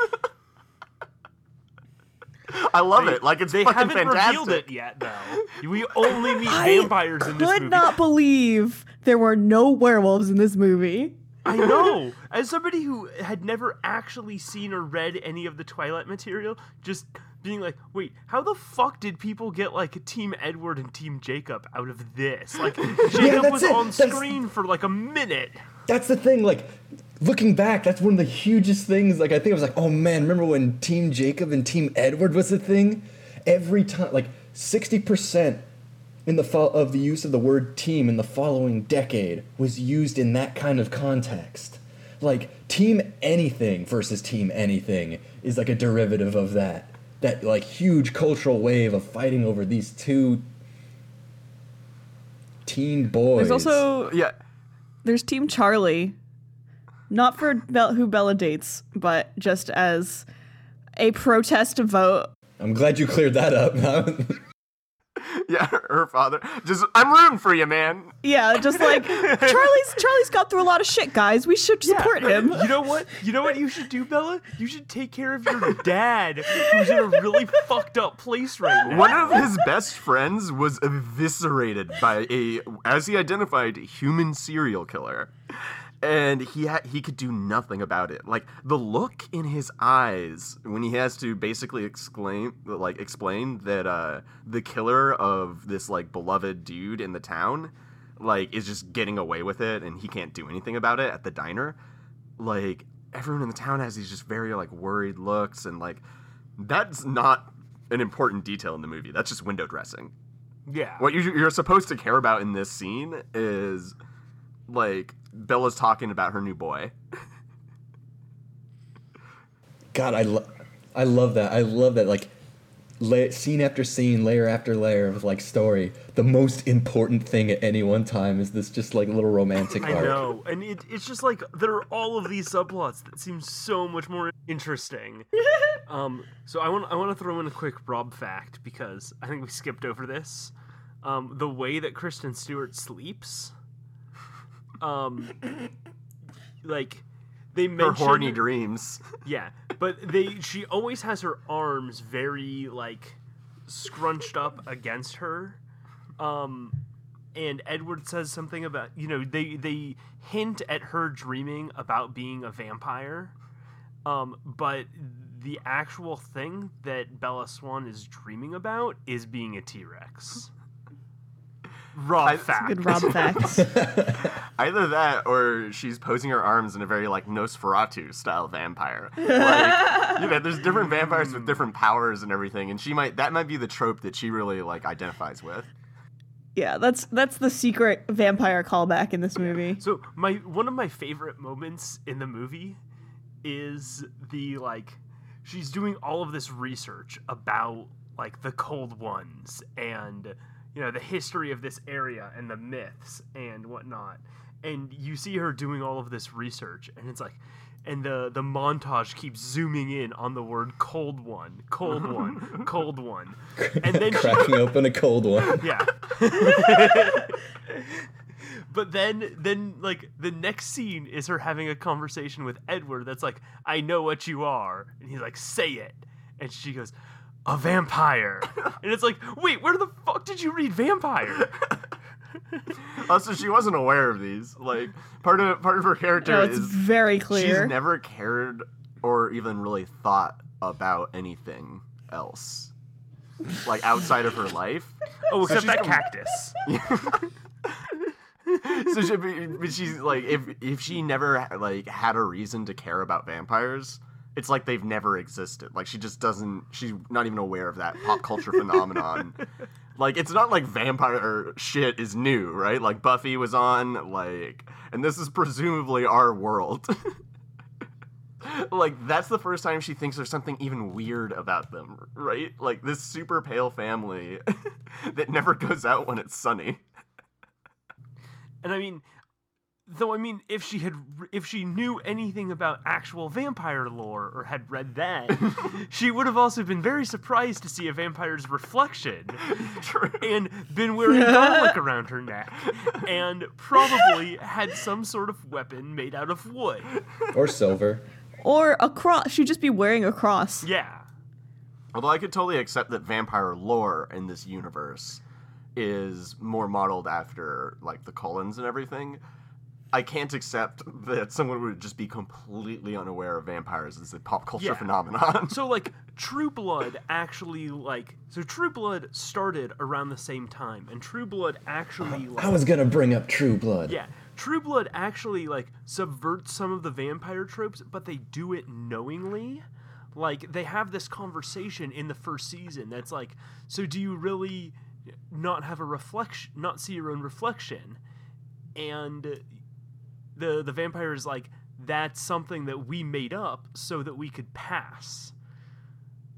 I love it. Like it's they fucking haven't fantastic. revealed it yet, though. We only meet I vampires in this movie. I could not believe there were no werewolves in this movie. I know. As somebody who had never actually seen or read any of the Twilight material, just being like, wait, how the fuck did people get like Team Edward and Team Jacob out of this? Like, Jacob that's was it. on That's- screen for like a minute. That's the thing. Like, looking back, that's one of the hugest things. Like, I think I was like, oh man, remember when Team Jacob and Team Edward was the thing? Every time, like, sixty percent in the fo- of the use of the word team in the following decade was used in that kind of context. Like, team anything versus team anything is like a derivative of that. That like huge cultural wave of fighting over these two teen boys. There's also Yeah. there's Team Charlie, not for Bel- who Bella dates, but just as a protest vote. I'm glad you cleared that up. Yeah, her father. Just, I'm rooting for you, man. Yeah, just like Charlie's Charlie's got through a lot of shit, guys. We should support him. You know what? You know what you should do, Bella? You should take care of your dad, who's in a really fucked up place right now. One of his best friends was eviscerated by a, as he identified, human serial killer. And he ha- he could do nothing about it. Like the look in his eyes when he has to basically explain, like explain that uh, the killer of this like beloved dude in the town, like is just getting away with it, and he can't do anything about it at the diner. Like everyone in the town has these just very like worried looks, and like that's not an important detail in the movie. That's just window dressing. Yeah. What you, you're supposed to care about in this scene is like Bella's talking about her new boy. God, I, lo- I love that. I love that. Like, la- scene after scene, layer after layer of like story. The most important thing at any one time is this just like little romantic I arc. know, and it, it's just like there are all of these subplots that seem so much more interesting. um, so I want I want to throw in a quick Rob fact because I think we skipped over this. Um, the way that Kristen Stewart sleeps, um, like they make Her horny dreams. yeah, but they she always has her arms very like scrunched up against her. Um and Edward says something about you know they they hint at her dreaming about being a vampire. Um but the actual thing that Bella Swan is dreaming about is being a T-Rex. Raw I- fact. Good Rob facts. Either that or she's posing her arms in a very like Nosferatu style vampire. Like, you know, there's different vampires with mm. different powers and everything, and she might that might be the trope that she really like identifies with. yeah, that's that's the secret vampire callback in this movie. So my one of my favorite moments in the movie is the like she's doing all of this research about like the cold ones and you know the history of this area and the myths and whatnot and you see her doing all of this research and it's like and the the montage keeps zooming in on the word cold one cold one cold one and then she Cracking open a cold one. yeah. but then then like the next scene is her having a conversation with Edward that's like, I know what you are. And he's like, say it. And she goes, A vampire. and it's like, wait, where the fuck did you read vampire? Also, she wasn't aware of these. Like part of part of her character No, it's is very clear. she's never cared or even really thought about anything else, like outside of her life. Oh, except she's that com- cactus. so she, but she's like, if if she never like had a reason to care about vampires, it's like they've never existed. Like she just doesn't. She's not even aware of that pop culture phenomenon. like it's not like vampire shit is new, right? Like Buffy was on, like, and this is presumably our world. like that's the first time she thinks there's something even weird about them, right? Like this super pale family that never goes out when it's sunny. And I mean, though I mean, if she had, if she knew anything about actual vampire lore or had read that, she would have also been very surprised to see a vampire's reflection True. and been wearing garlic around her neck, and probably had some sort of weapon made out of wood. Or silver. or a cross. She'd just be wearing a cross. Yeah. Although I could totally accept that vampire lore in this universe is more modeled after like the Cullens and everything. I can't accept that someone would just be completely unaware of vampires as a pop culture Yeah. phenomenon. So like True Blood actually like so True Blood started around the same time, and True Blood actually like I was gonna bring up True Blood. Yeah, True Blood actually like subverts some of the vampire tropes, but they do it knowingly. Like they have this conversation in the first season that's like, so do you really not have a reflection, not see your own reflection? And the the vampire is like, that's something that we made up so that we could pass,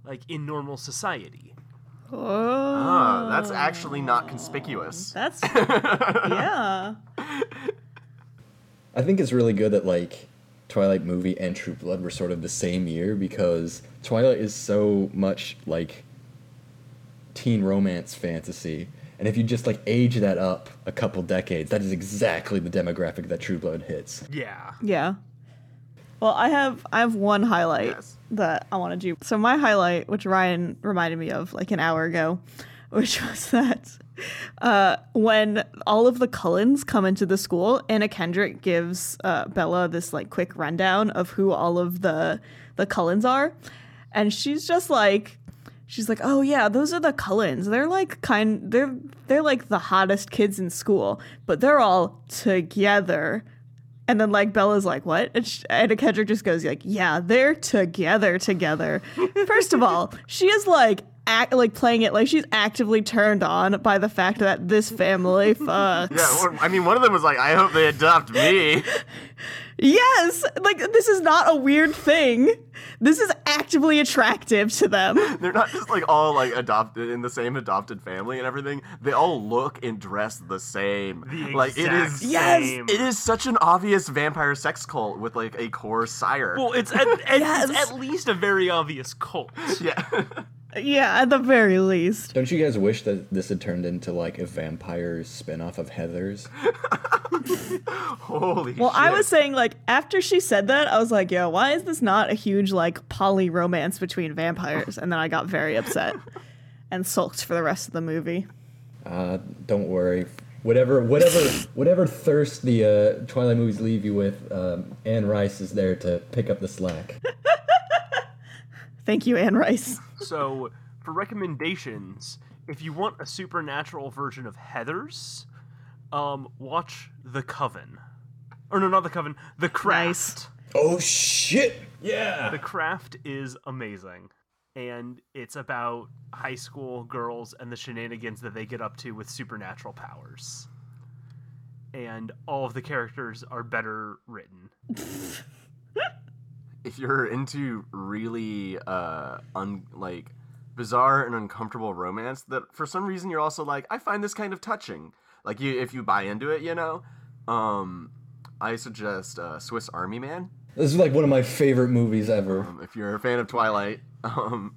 like in normal society. Oh, Ah, that's actually not conspicuous. That's yeah. I think it's really good that like Twilight movie and True Blood were sort of the same year because Twilight is so much like teen romance fantasy. And if you just like age that up a couple decades, that is exactly the demographic that True Blood hits. Yeah. Yeah. Well, I have I have one highlight Yes. that I want to do. So my highlight, which Ryan reminded me of like an hour ago, which was that uh, when all of the Cullens come into the school, Anna Kendrick gives uh, Bella this like quick rundown of who all of the the Cullens are, and she's just like. She's like, "Oh yeah, those are the Cullens. They're like kind they're they're like the hottest kids in school, but they're all together." And then like Bella's like, "What?" And sh- Anna Kendrick just goes like, "Yeah, they're together, together." First of all, she is like act like playing it like she's actively turned on by the fact that this family fucks. Yeah, well, I mean, one of them was like, "I hope they adopt me." Yes, like this is not a weird thing. This is actively attractive to them. They're not just like all like adopted in the same adopted family and everything. They all look and dress the same. The like it exact is. Yes. It is such an obvious vampire sex cult with like a core sire. Well, it's at, at, Yes. it's at least a very obvious cult. yeah. Yeah, at the very least. Don't you guys wish that this had turned into like a vampire spin-off of Heathers? Holy. Well, I was saying like after she said that, I was like, "Yo, why is this not a huge like poly romance between vampires?" And then I got very upset and sulked for the rest of the movie. Uh, don't worry. Whatever, whatever, whatever thirst the uh, Twilight movies leave you with, um, Anne Rice is there to pick up the slack. Thank you, Anne Rice. So, for recommendations, if you want a supernatural version of Heather's, um, watch The Coven. Or no, not The Coven, The Craft. Nice. oh shit! Yeah. The Craft is amazing. And it's about high school girls and the shenanigans that they get up to with supernatural powers. And all of the characters are better written. if you're into really uh un like bizarre and uncomfortable romance that for some reason you're also like I find this kind of touching. Like you if you buy into it, you know. Um I suggest uh, Swiss Army Man. This is like one of my favorite movies ever. Um, if you're a fan of Twilight, um,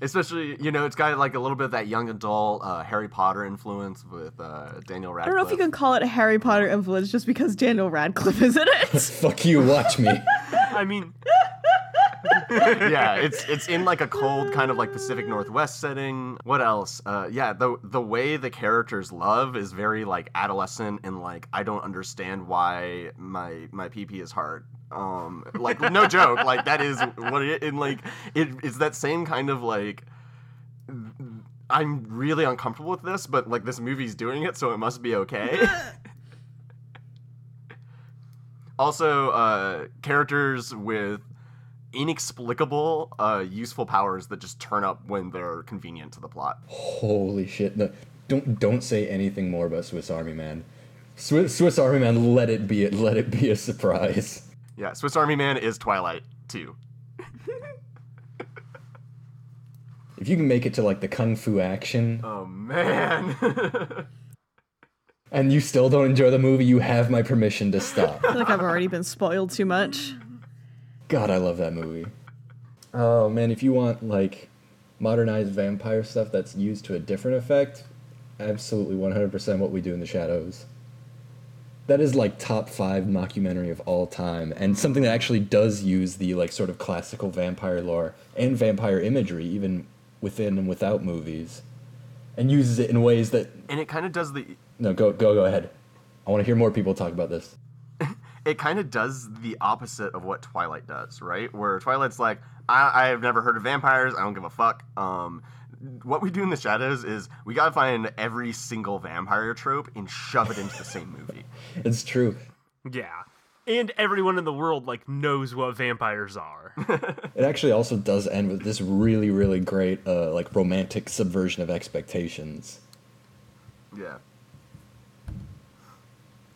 especially you know it's got like a little bit of that young adult uh, Harry Potter influence with uh, Daniel Radcliffe. I don't know if you can call it a Harry Potter influence just because Daniel Radcliffe is in it. Fuck you, watch me. I mean, yeah, it's it's in like a cold kind of like Pacific Northwest setting. What else? Uh, yeah, the the way the characters love is very like adolescent and like I don't understand why my my PP is hard. Um, like no joke, like that is what it and like it, it's that same kind of like. I'm really uncomfortable with this, but like this movie's doing it, so it must be okay. also, uh, characters with inexplicable, uh, useful powers that just turn up when they're convenient to the plot. Holy shit! No, don't don't say anything more about Swiss Army Man. Swiss, Swiss Army Man, let it be let it be a surprise. Yeah, Swiss Army Man is Twilight too. If you can make it to like the kung fu action Oh man. and you still don't enjoy the movie, you have my permission to stop. I feel like I've already been spoiled too much. God, I love that movie. Oh man, if you want like modernized vampire stuff that's used to a different effect, absolutely 100% what we do in the shadows. That is like top 5 mockumentary of all time and something that actually does use the like sort of classical vampire lore and vampire imagery even within and without movies and uses it in ways that and it kind of does the no go go go ahead. I want to hear more people talk about this. it kind of does the opposite of what Twilight does, right? Where Twilight's like, I, I've never heard of vampires. I don't give a fuck. Um, what we do in the shadows is we gotta find every single vampire trope and shove it into the same movie. It's true. Yeah. And everyone in the world like knows what vampires are. It actually also does end with this really, really great, uh, like romantic subversion of expectations. Yeah.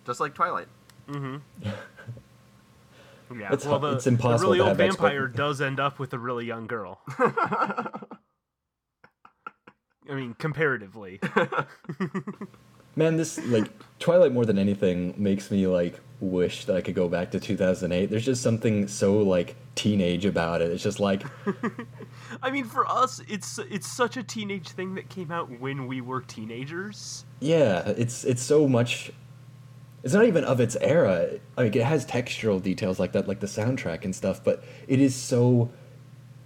Just like Twilight. Mm-hmm. yeah. It's well, hu- the, it's impossible the really old have expect- vampire does end up with a really young girl. I mean, comparatively. Man, this like Twilight more than anything makes me like wish that I could go back to 2008. There's just something so like teenage about it. It's just like I mean, for us, it's it's such a teenage thing that came out when we were teenagers. yeah, it's it's so much. It's not even of its era. Like it has textural details like that, like the soundtrack and stuff. But it is so,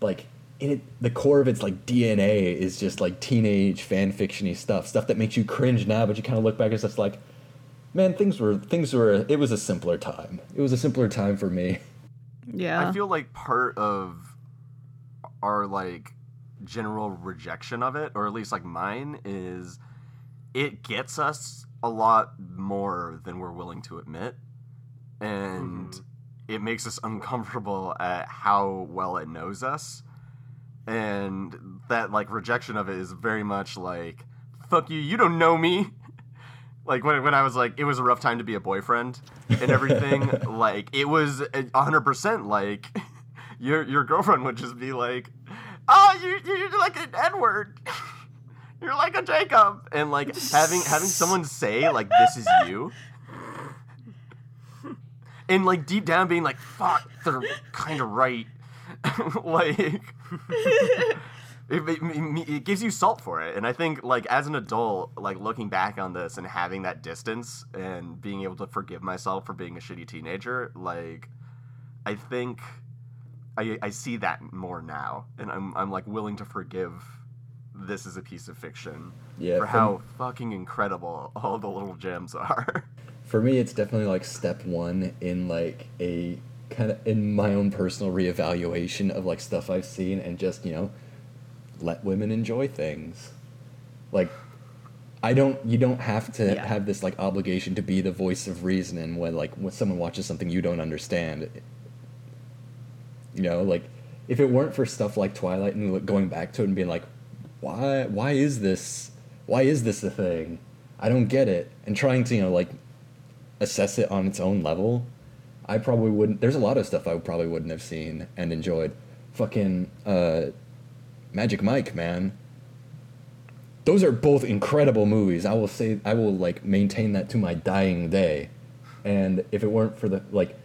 like, in it, the core of its like DNA is just like teenage fan fictiony stuff, stuff that makes you cringe now, but you kind of look back and it's just like, man, things were things were. It was a simpler time. It was a simpler time for me. Yeah. I feel like part of our like general rejection of it, or at least like mine, is it gets us a lot more than we're willing to admit, and mm-hmm. it makes us uncomfortable at how well it knows us, and that like rejection of it is very much like fuck you, you don't know me. Like when, when I was like, it was a rough time to be a boyfriend and everything. like it was hundred percent like your your girlfriend would just be like, "Oh, you you're like an Edward, you're like a Jacob," and like having having someone say like, "This is you," and like deep down being like, "Fuck, they're kind of right," like. It, it, it gives you salt for it. And i think like as an adult like looking back on this and having that distance and being able to forgive myself for being a shitty teenager like i think i i see that more now. And i'm i'm like willing to forgive this is a piece of fiction Yeah, for from- how fucking incredible all the little gems are For me, it's definitely like step one in like a kind of in my own personal reevaluation of like stuff I've seen and just you know let women enjoy things. Like I don't you don't have to Yeah. have this like obligation to be the voice of reason and when like when someone watches something you don't understand. You know, like if it weren't for stuff like Twilight and like, going back to it and being like, why why is this why is this a thing? I don't get it. And trying to, you know, like assess it on its own level, I probably wouldn't there's a lot of stuff I probably wouldn't have seen and enjoyed. Fucking uh Magic Mike, man. Those are both incredible movies. I will say I will like maintain that to my dying day. And if it weren't for the like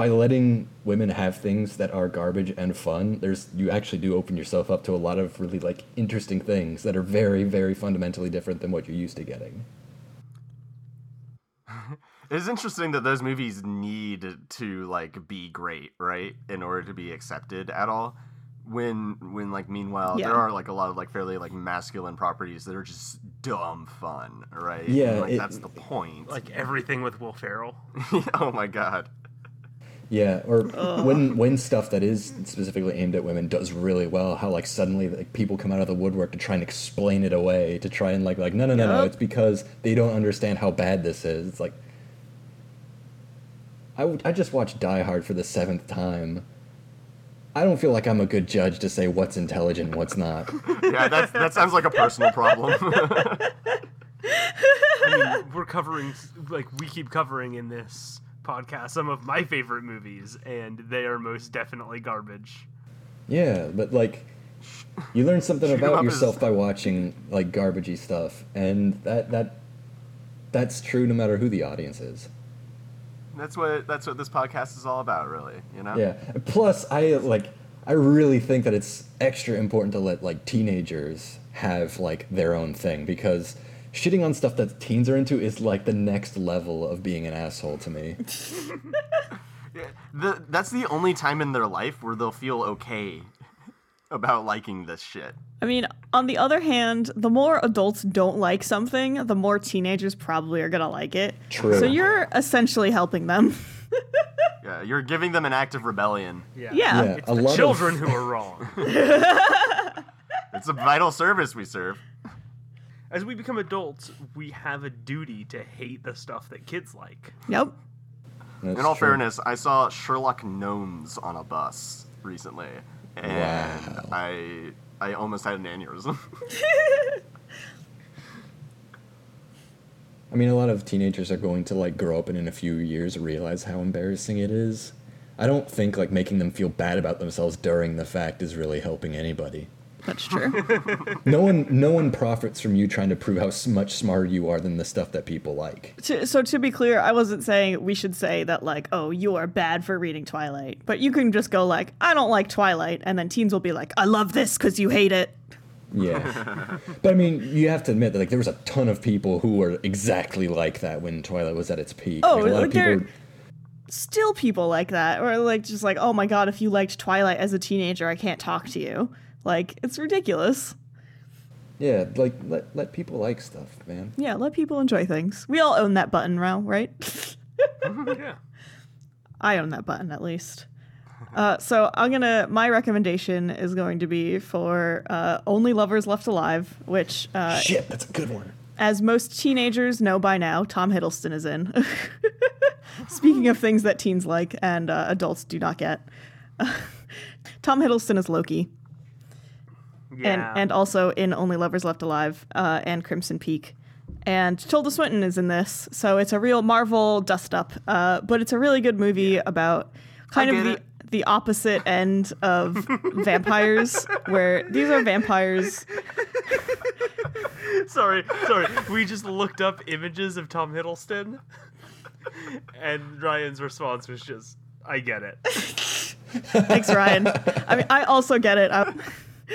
by letting women have things that are garbage and fun, there's you actually do open yourself up to a lot of really like interesting things that are very very fundamentally different than what you're used to getting. It's interesting that those movies need to like be great, right, in order to be accepted at all. When when like meanwhile Yeah. there are like a lot of like fairly like masculine properties that are just dumb fun, right? And, Yeah, like it- that's the point. Like everything with Will Ferrell. oh my god. Yeah, or when when stuff that is specifically aimed at women does really well, how like suddenly like people come out of the woodwork to try and explain it away, to try and like like no no no no, it's because they don't understand how bad this is. It's like I I just watched Die Hard for the seventh time. I don't feel like I'm a good judge to say what's intelligent and what's not. Yeah, that's, that sounds like a personal problem. I mean, we're covering like we keep covering in this podcast some of my favorite movies, and they are most definitely garbage. Yeah, but like you learn something about yourself by watching like garbagey stuff, and that that that's true no matter who the audience is. that's what that's what this podcast is all about, really. You know? Yeah. Plus, I like. I really think that it's extra important to let like teenagers have like their own thing because shitting on stuff that teens are into is like the next level of being an asshole to me. The, that's the only time in their life where they'll feel okay about liking this shit. I mean, on the other hand, the more adults don't like something, the more teenagers probably are going to like it. True. So you're essentially helping them. Yeah, you're giving them an act of rebellion. yeah. Yeah, It's a the lot children of who are wrong. It's a vital service we serve. As we become adults, we have a duty to hate the stuff that kids like. Yep. That's In all true. fairness, I saw Sherlock Gnomes on a bus recently, and Wow. I I almost had an aneurysm. I mean, a lot of teenagers are going to like grow up and in a few years realize how embarrassing it is. I don't think like making them feel bad about themselves during the fact is really helping anybody. That's true. No one, no one profits from you trying to prove how much smarter you are than the stuff that people like. to, so to be clear, I wasn't saying we should say that like, oh, you are bad for reading Twilight, but you can just go like, I don't like Twilight, and then teens will be like, I love this because you hate it. Yeah, but I mean, you have to admit that like there was a ton of people who were exactly like that when Twilight was at its peak. Oh, like, a lot like of people. there- Still, people like that, or like just like, oh my god, if you liked Twilight as a teenager, I can't talk to you. Like, it's ridiculous. Yeah, like let let people like stuff, man. Yeah, let people enjoy things. We all own that button, Rao, right? yeah. I own that button at least. Uh, so I'm gonna. My recommendation is going to be for uh, "Only Lovers Left Alive," which, uh, Shit, that's a good one. as most teenagers know by now, Tom Hiddleston is in. Speaking of things that teens like and uh, adults do not get, Tom Hiddleston is Loki, Yeah. and and also in "Only Lovers Left Alive" uh, and Crimson Peak. And Tilda Swinton is in this, so it's a real Marvel dust up. Uh, but it's a really good movie about kind of the it. the opposite end of vampires, where these are vampires. sorry, sorry. We just looked up images of Tom Hiddleston, and Ryan's response was just, "I get it." Thanks, Ryan. I mean, I also get it. I,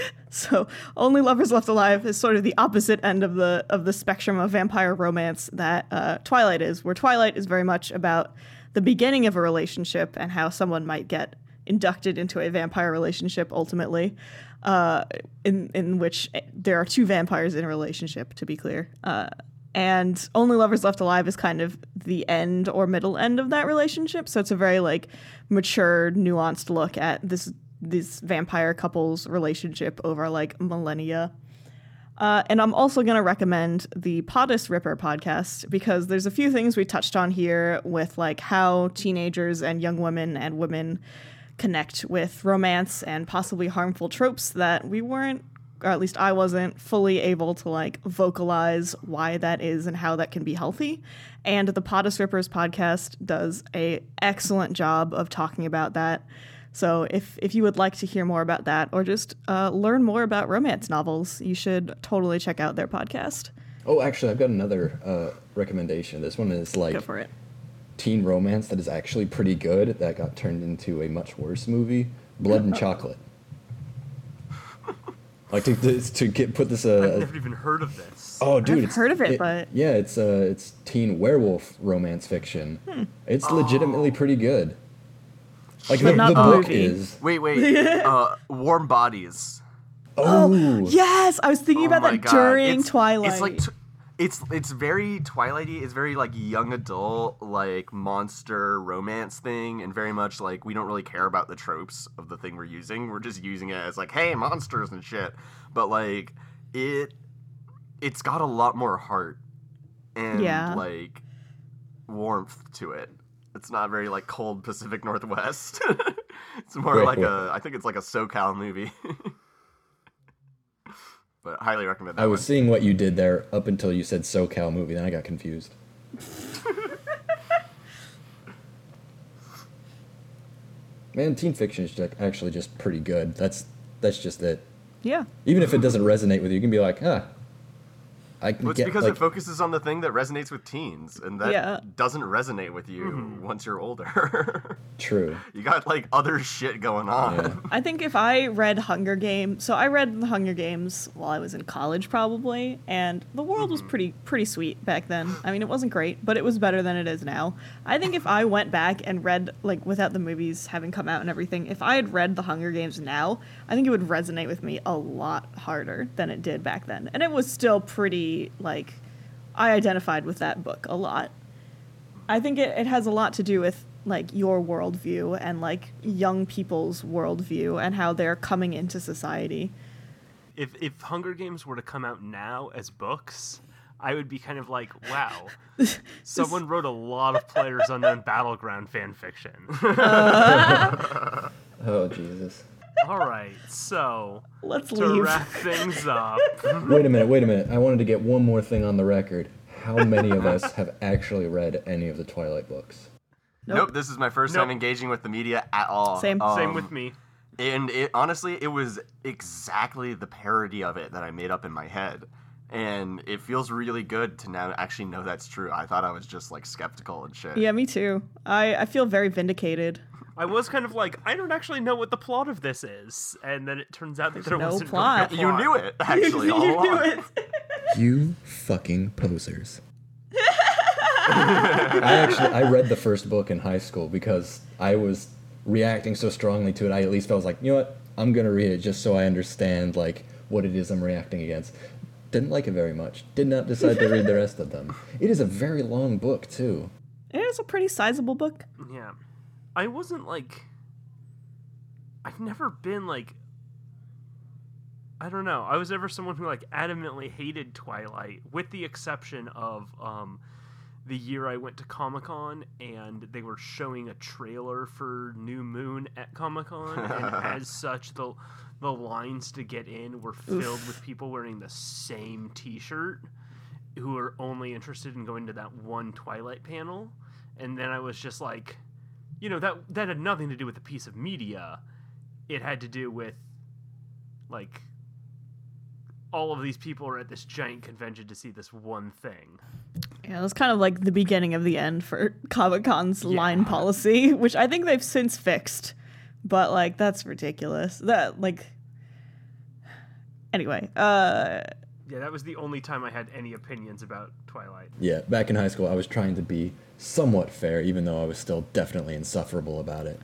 so, only lovers left alive is sort of the opposite end of the of the spectrum of vampire romance that uh, Twilight is, where Twilight is very much about the beginning of a relationship and how someone might get inducted into a vampire relationship ultimately, uh, in in which there are two vampires in a relationship. To be clear. Uh, and only lovers left alive is kind of the end or middle end of that relationship so it's a very like mature nuanced look at this this vampire couple's relationship over like millennia uh, and i'm also going to recommend the Bodice ripper podcast because there's a few things we touched on here with like how teenagers and young women and women connect with romance and possibly harmful tropes that we weren't or at least I wasn't fully able to like vocalize why that is and how that can be healthy. And the Bodice Rippers podcast does a excellent job of talking about that. So if if you would like to hear more about that or just uh, learn more about romance novels, you should totally check out their podcast. Oh, actually, I've got another uh, recommendation. This one is like Go for it. teen romance that is actually pretty good. That got turned into a much worse movie. Blood and Chocolate. Like to to, to get put this I've uh never even heard of this. oh dude I've it's, heard of it, but- yeah it's uh it's teen werewolf romance fiction. Hmm. It's legitimately pretty good. Like But the, not the the book movie. is Wait, wait. uh, Warm Bodies. oh, Yes, I was thinking Oh about that God. during It's- Twilight. It's like t- it's it's very Twilighty. It's very like young adult, like monster romance thing, and very much like we don't really care about the tropes of the thing we're using. We're just using it as like, hey, monsters and shit. But like it, it's got a lot more heart and Yeah. like warmth to it. It's not very like cold Pacific Northwest. it's more like a I think it's like a SoCal movie. but highly recommend that. I was one. seeing what you did there up until you said SoCal movie, then I got confused. Man, teen fiction is ju- actually just pretty good. That's that's just it. yeah. Even if it doesn't resonate with you, you can be like, ah, I can Well, it's get because like, it focuses on the thing that resonates with teens, and that Yeah. doesn't resonate with you Mm-hmm. once you're older. true. you got like other shit going on. Yeah. I think if I read Hunger Games, so I read the Hunger Games while I was in college probably, and the world was pretty pretty sweet back then. I mean, it wasn't great, but it was better than it is now. I think if I went back and read like without the movies having come out and everything, if I had read the Hunger Games now, I think it would resonate with me a lot harder than it did back then. And it was still pretty like I identified with that book a lot. I think it, it has a lot to do with like your worldview and like young people's worldview and how they're coming into society. If if Hunger Games were to come out now as books, I would be kind of like, wow, someone wrote a lot of PlayerUnknown's Battleground fan fiction. Uh. Oh Jesus. All right, so Let's to leave. wrap things up, wait a minute, wait a minute. I wanted to get one more thing on the record. How many of us have actually read any of the Twilight books? Nope. Nope. this is my first Nope. time engaging with the media at all. Same. same Um, with me. And it honestly, it was exactly the parody of it that I made up in my head. And it feels really good to now actually know that's true. I thought I was just like skeptical and shit. Yeah, me too. I, I feel very vindicated. I was kind of like, I don't actually know what the plot of this is, and then it turns out that there no wasn't plot. really a You knew it, actually. all you knew it. You fucking posers. I actually I read the first book in high school because I was reacting so strongly to it. I at least felt like, you know what? I'm gonna read it just so I understand like what it is I'm reacting against. Didn't like it very much. Did not decide to read the rest of them. It is a very long book too. It is a pretty sizable book. Yeah. I wasn't like I've never been like I don't know. I was ever someone who like adamantly hated Twilight with the exception of um the year I went to Comic-Con and they were showing a trailer for New Moon at Comic-Con and as such the the lines to get in were filled with people wearing the same t-shirt who are only interested in going to that one Twilight panel and then I was just like you know that that had nothing to do with the piece of media it had to do with like all of these people are at this giant convention to see this one thing Yeah, it was kind of like the beginning of the end for Comic Con's line policy, which I think they've since fixed. But like that's ridiculous. That like anyway, uh yeah that was the only time i had any opinions about twilight Yeah, back in high school I was trying to be somewhat fair, even though I was still definitely insufferable about it.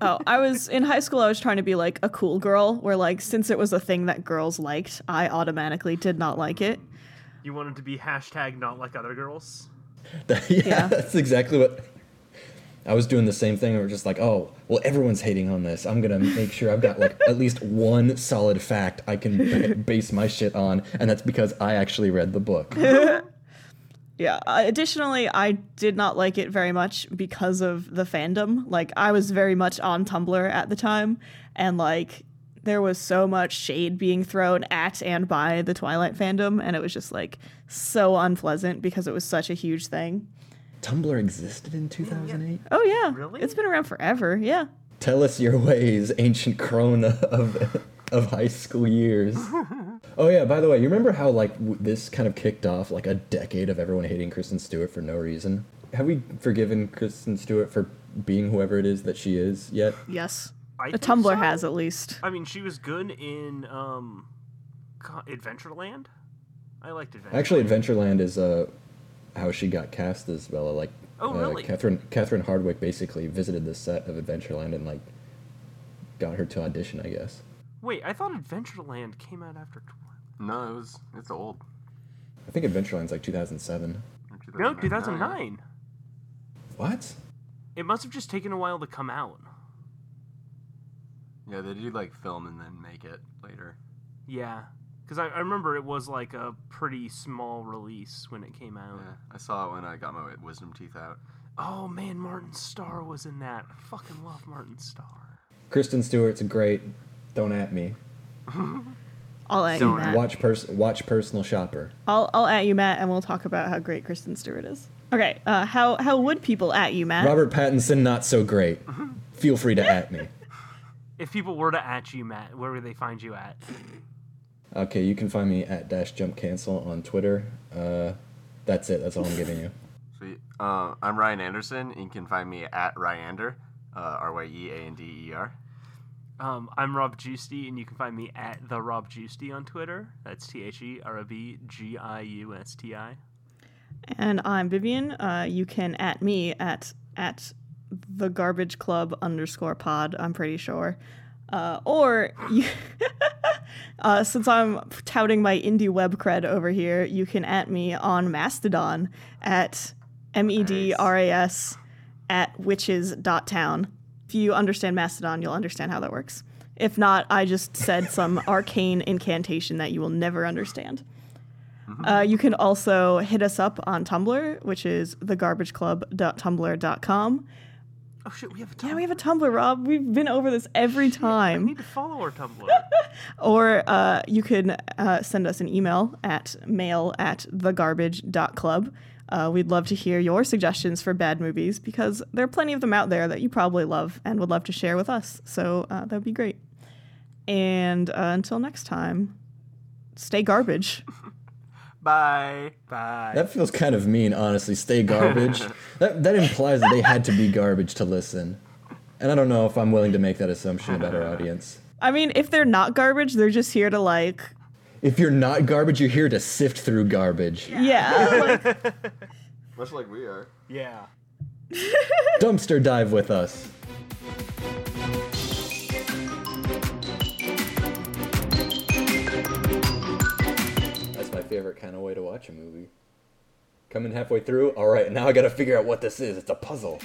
oh, I was in high school I was trying to be like a cool girl where like since it was a thing that girls liked, I automatically did not like it. you wanted to be hashtag not like other girls yeah, Yeah. that's exactly what I was doing the same thing. We are just like, oh, well, everyone's hating on this. I'm gonna make sure I've got like at least one solid fact I can ba- base my shit on, and that's because I actually read the book. Yeah. Uh, additionally, I did not like it very much because of the fandom. Like, I was very much on Tumblr at the time, and like, there was so much shade being thrown at and by the Twilight fandom, and it was just like so unpleasant because it was such a huge thing. Tumblr existed in 2008. Oh yeah, Really? It's been around forever. Yeah. Tell us your ways, ancient crone of of high school years. oh yeah, by the way, you remember how like w- this kind of kicked off like a decade of everyone hating Kristen Stewart for no reason? Have we forgiven Kristen Stewart for being whoever it is that she is yet? Yes. I The think Tumblr so. has at least. I mean, she was good in um, Adventureland. I liked Adventureland. Actually, Adventureland is uh, how she got cast as Bella. Like, Oh, uh. Catherine Catherine Hardwicke basically visited the set of Adventureland and like got her to audition. I guess. Wait, I thought Adventureland came out after Twilight. No, it was. It's old. I think Adventureland's like 2007. Or No, 2009. 2009. What? It must have just taken a while to come out. Yeah, they do like film and then make it later. Yeah, because I, I remember it was like a pretty small release when it came out. Yeah, I saw it when I got my wisdom teeth out. Oh man, Martin Starr was in that. I fucking love Martin Starr. Kristen Stewart's great. Don't at me. I'll at Don't Matt. Watch pers- watch Personal Shopper. I'll I'll at you, Matt, and we'll talk about how great Kristen Stewart is. Okay. Uh, how how would people at you, Matt? Robert Pattinson not so great. Feel free to at me. If people were to at you, Matt, where would they find you at? Okay, you can find me at dash jump cancel on Twitter. Uh, that's it. That's all I'm giving you. Sweet. Uh, I'm Ryan Anderson. and You can find me at Ryander, uh, R Y E A N D E R. Um, I'm Rob Giusti, and you can find me at the Rob Giusti on Twitter. That's T H E R O B G I U S T I. And I'm Vivian. Uh, you can at me at at the garbage club underscore pod. I'm pretty sure. Uh, or you, uh, since I'm touting my indie web cred over here, you can at me on Mastodon at m e d r a s at witches dot town. If you understand Mastodon, you'll understand how that works. If not, I just said some arcane incantation that you will never understand. Uh, you can also hit us up on Tumblr, which is thegarbageclub.tumblr.com. Oh shit, we have a Tumblr. Yeah, we have a Tumblr, Rob. We've been over this every I time. need to follow our Tumblr. Or uh, you can uh, send us an email at mail at thegarbage.club. Uh, we'd love to hear your suggestions for bad movies because there are plenty of them out there that you probably love and would love to share with us. So uh, that would be great. And uh, until next time, stay garbage. Bye. Bye. That feels kind of mean, honestly. Stay garbage. that that implies that they had to be garbage to listen. And I don't know if I'm willing to make that assumption about our audience. I mean, if they're not garbage, they're just here to like, If you're not garbage, you're here to sift through garbage. yeah, like, Much like we are. Yeah. Dumpster dive with us. Favorite kind of way to watch a movie. Coming halfway through, all right, now I gotta figure out what this is. It's a puzzle.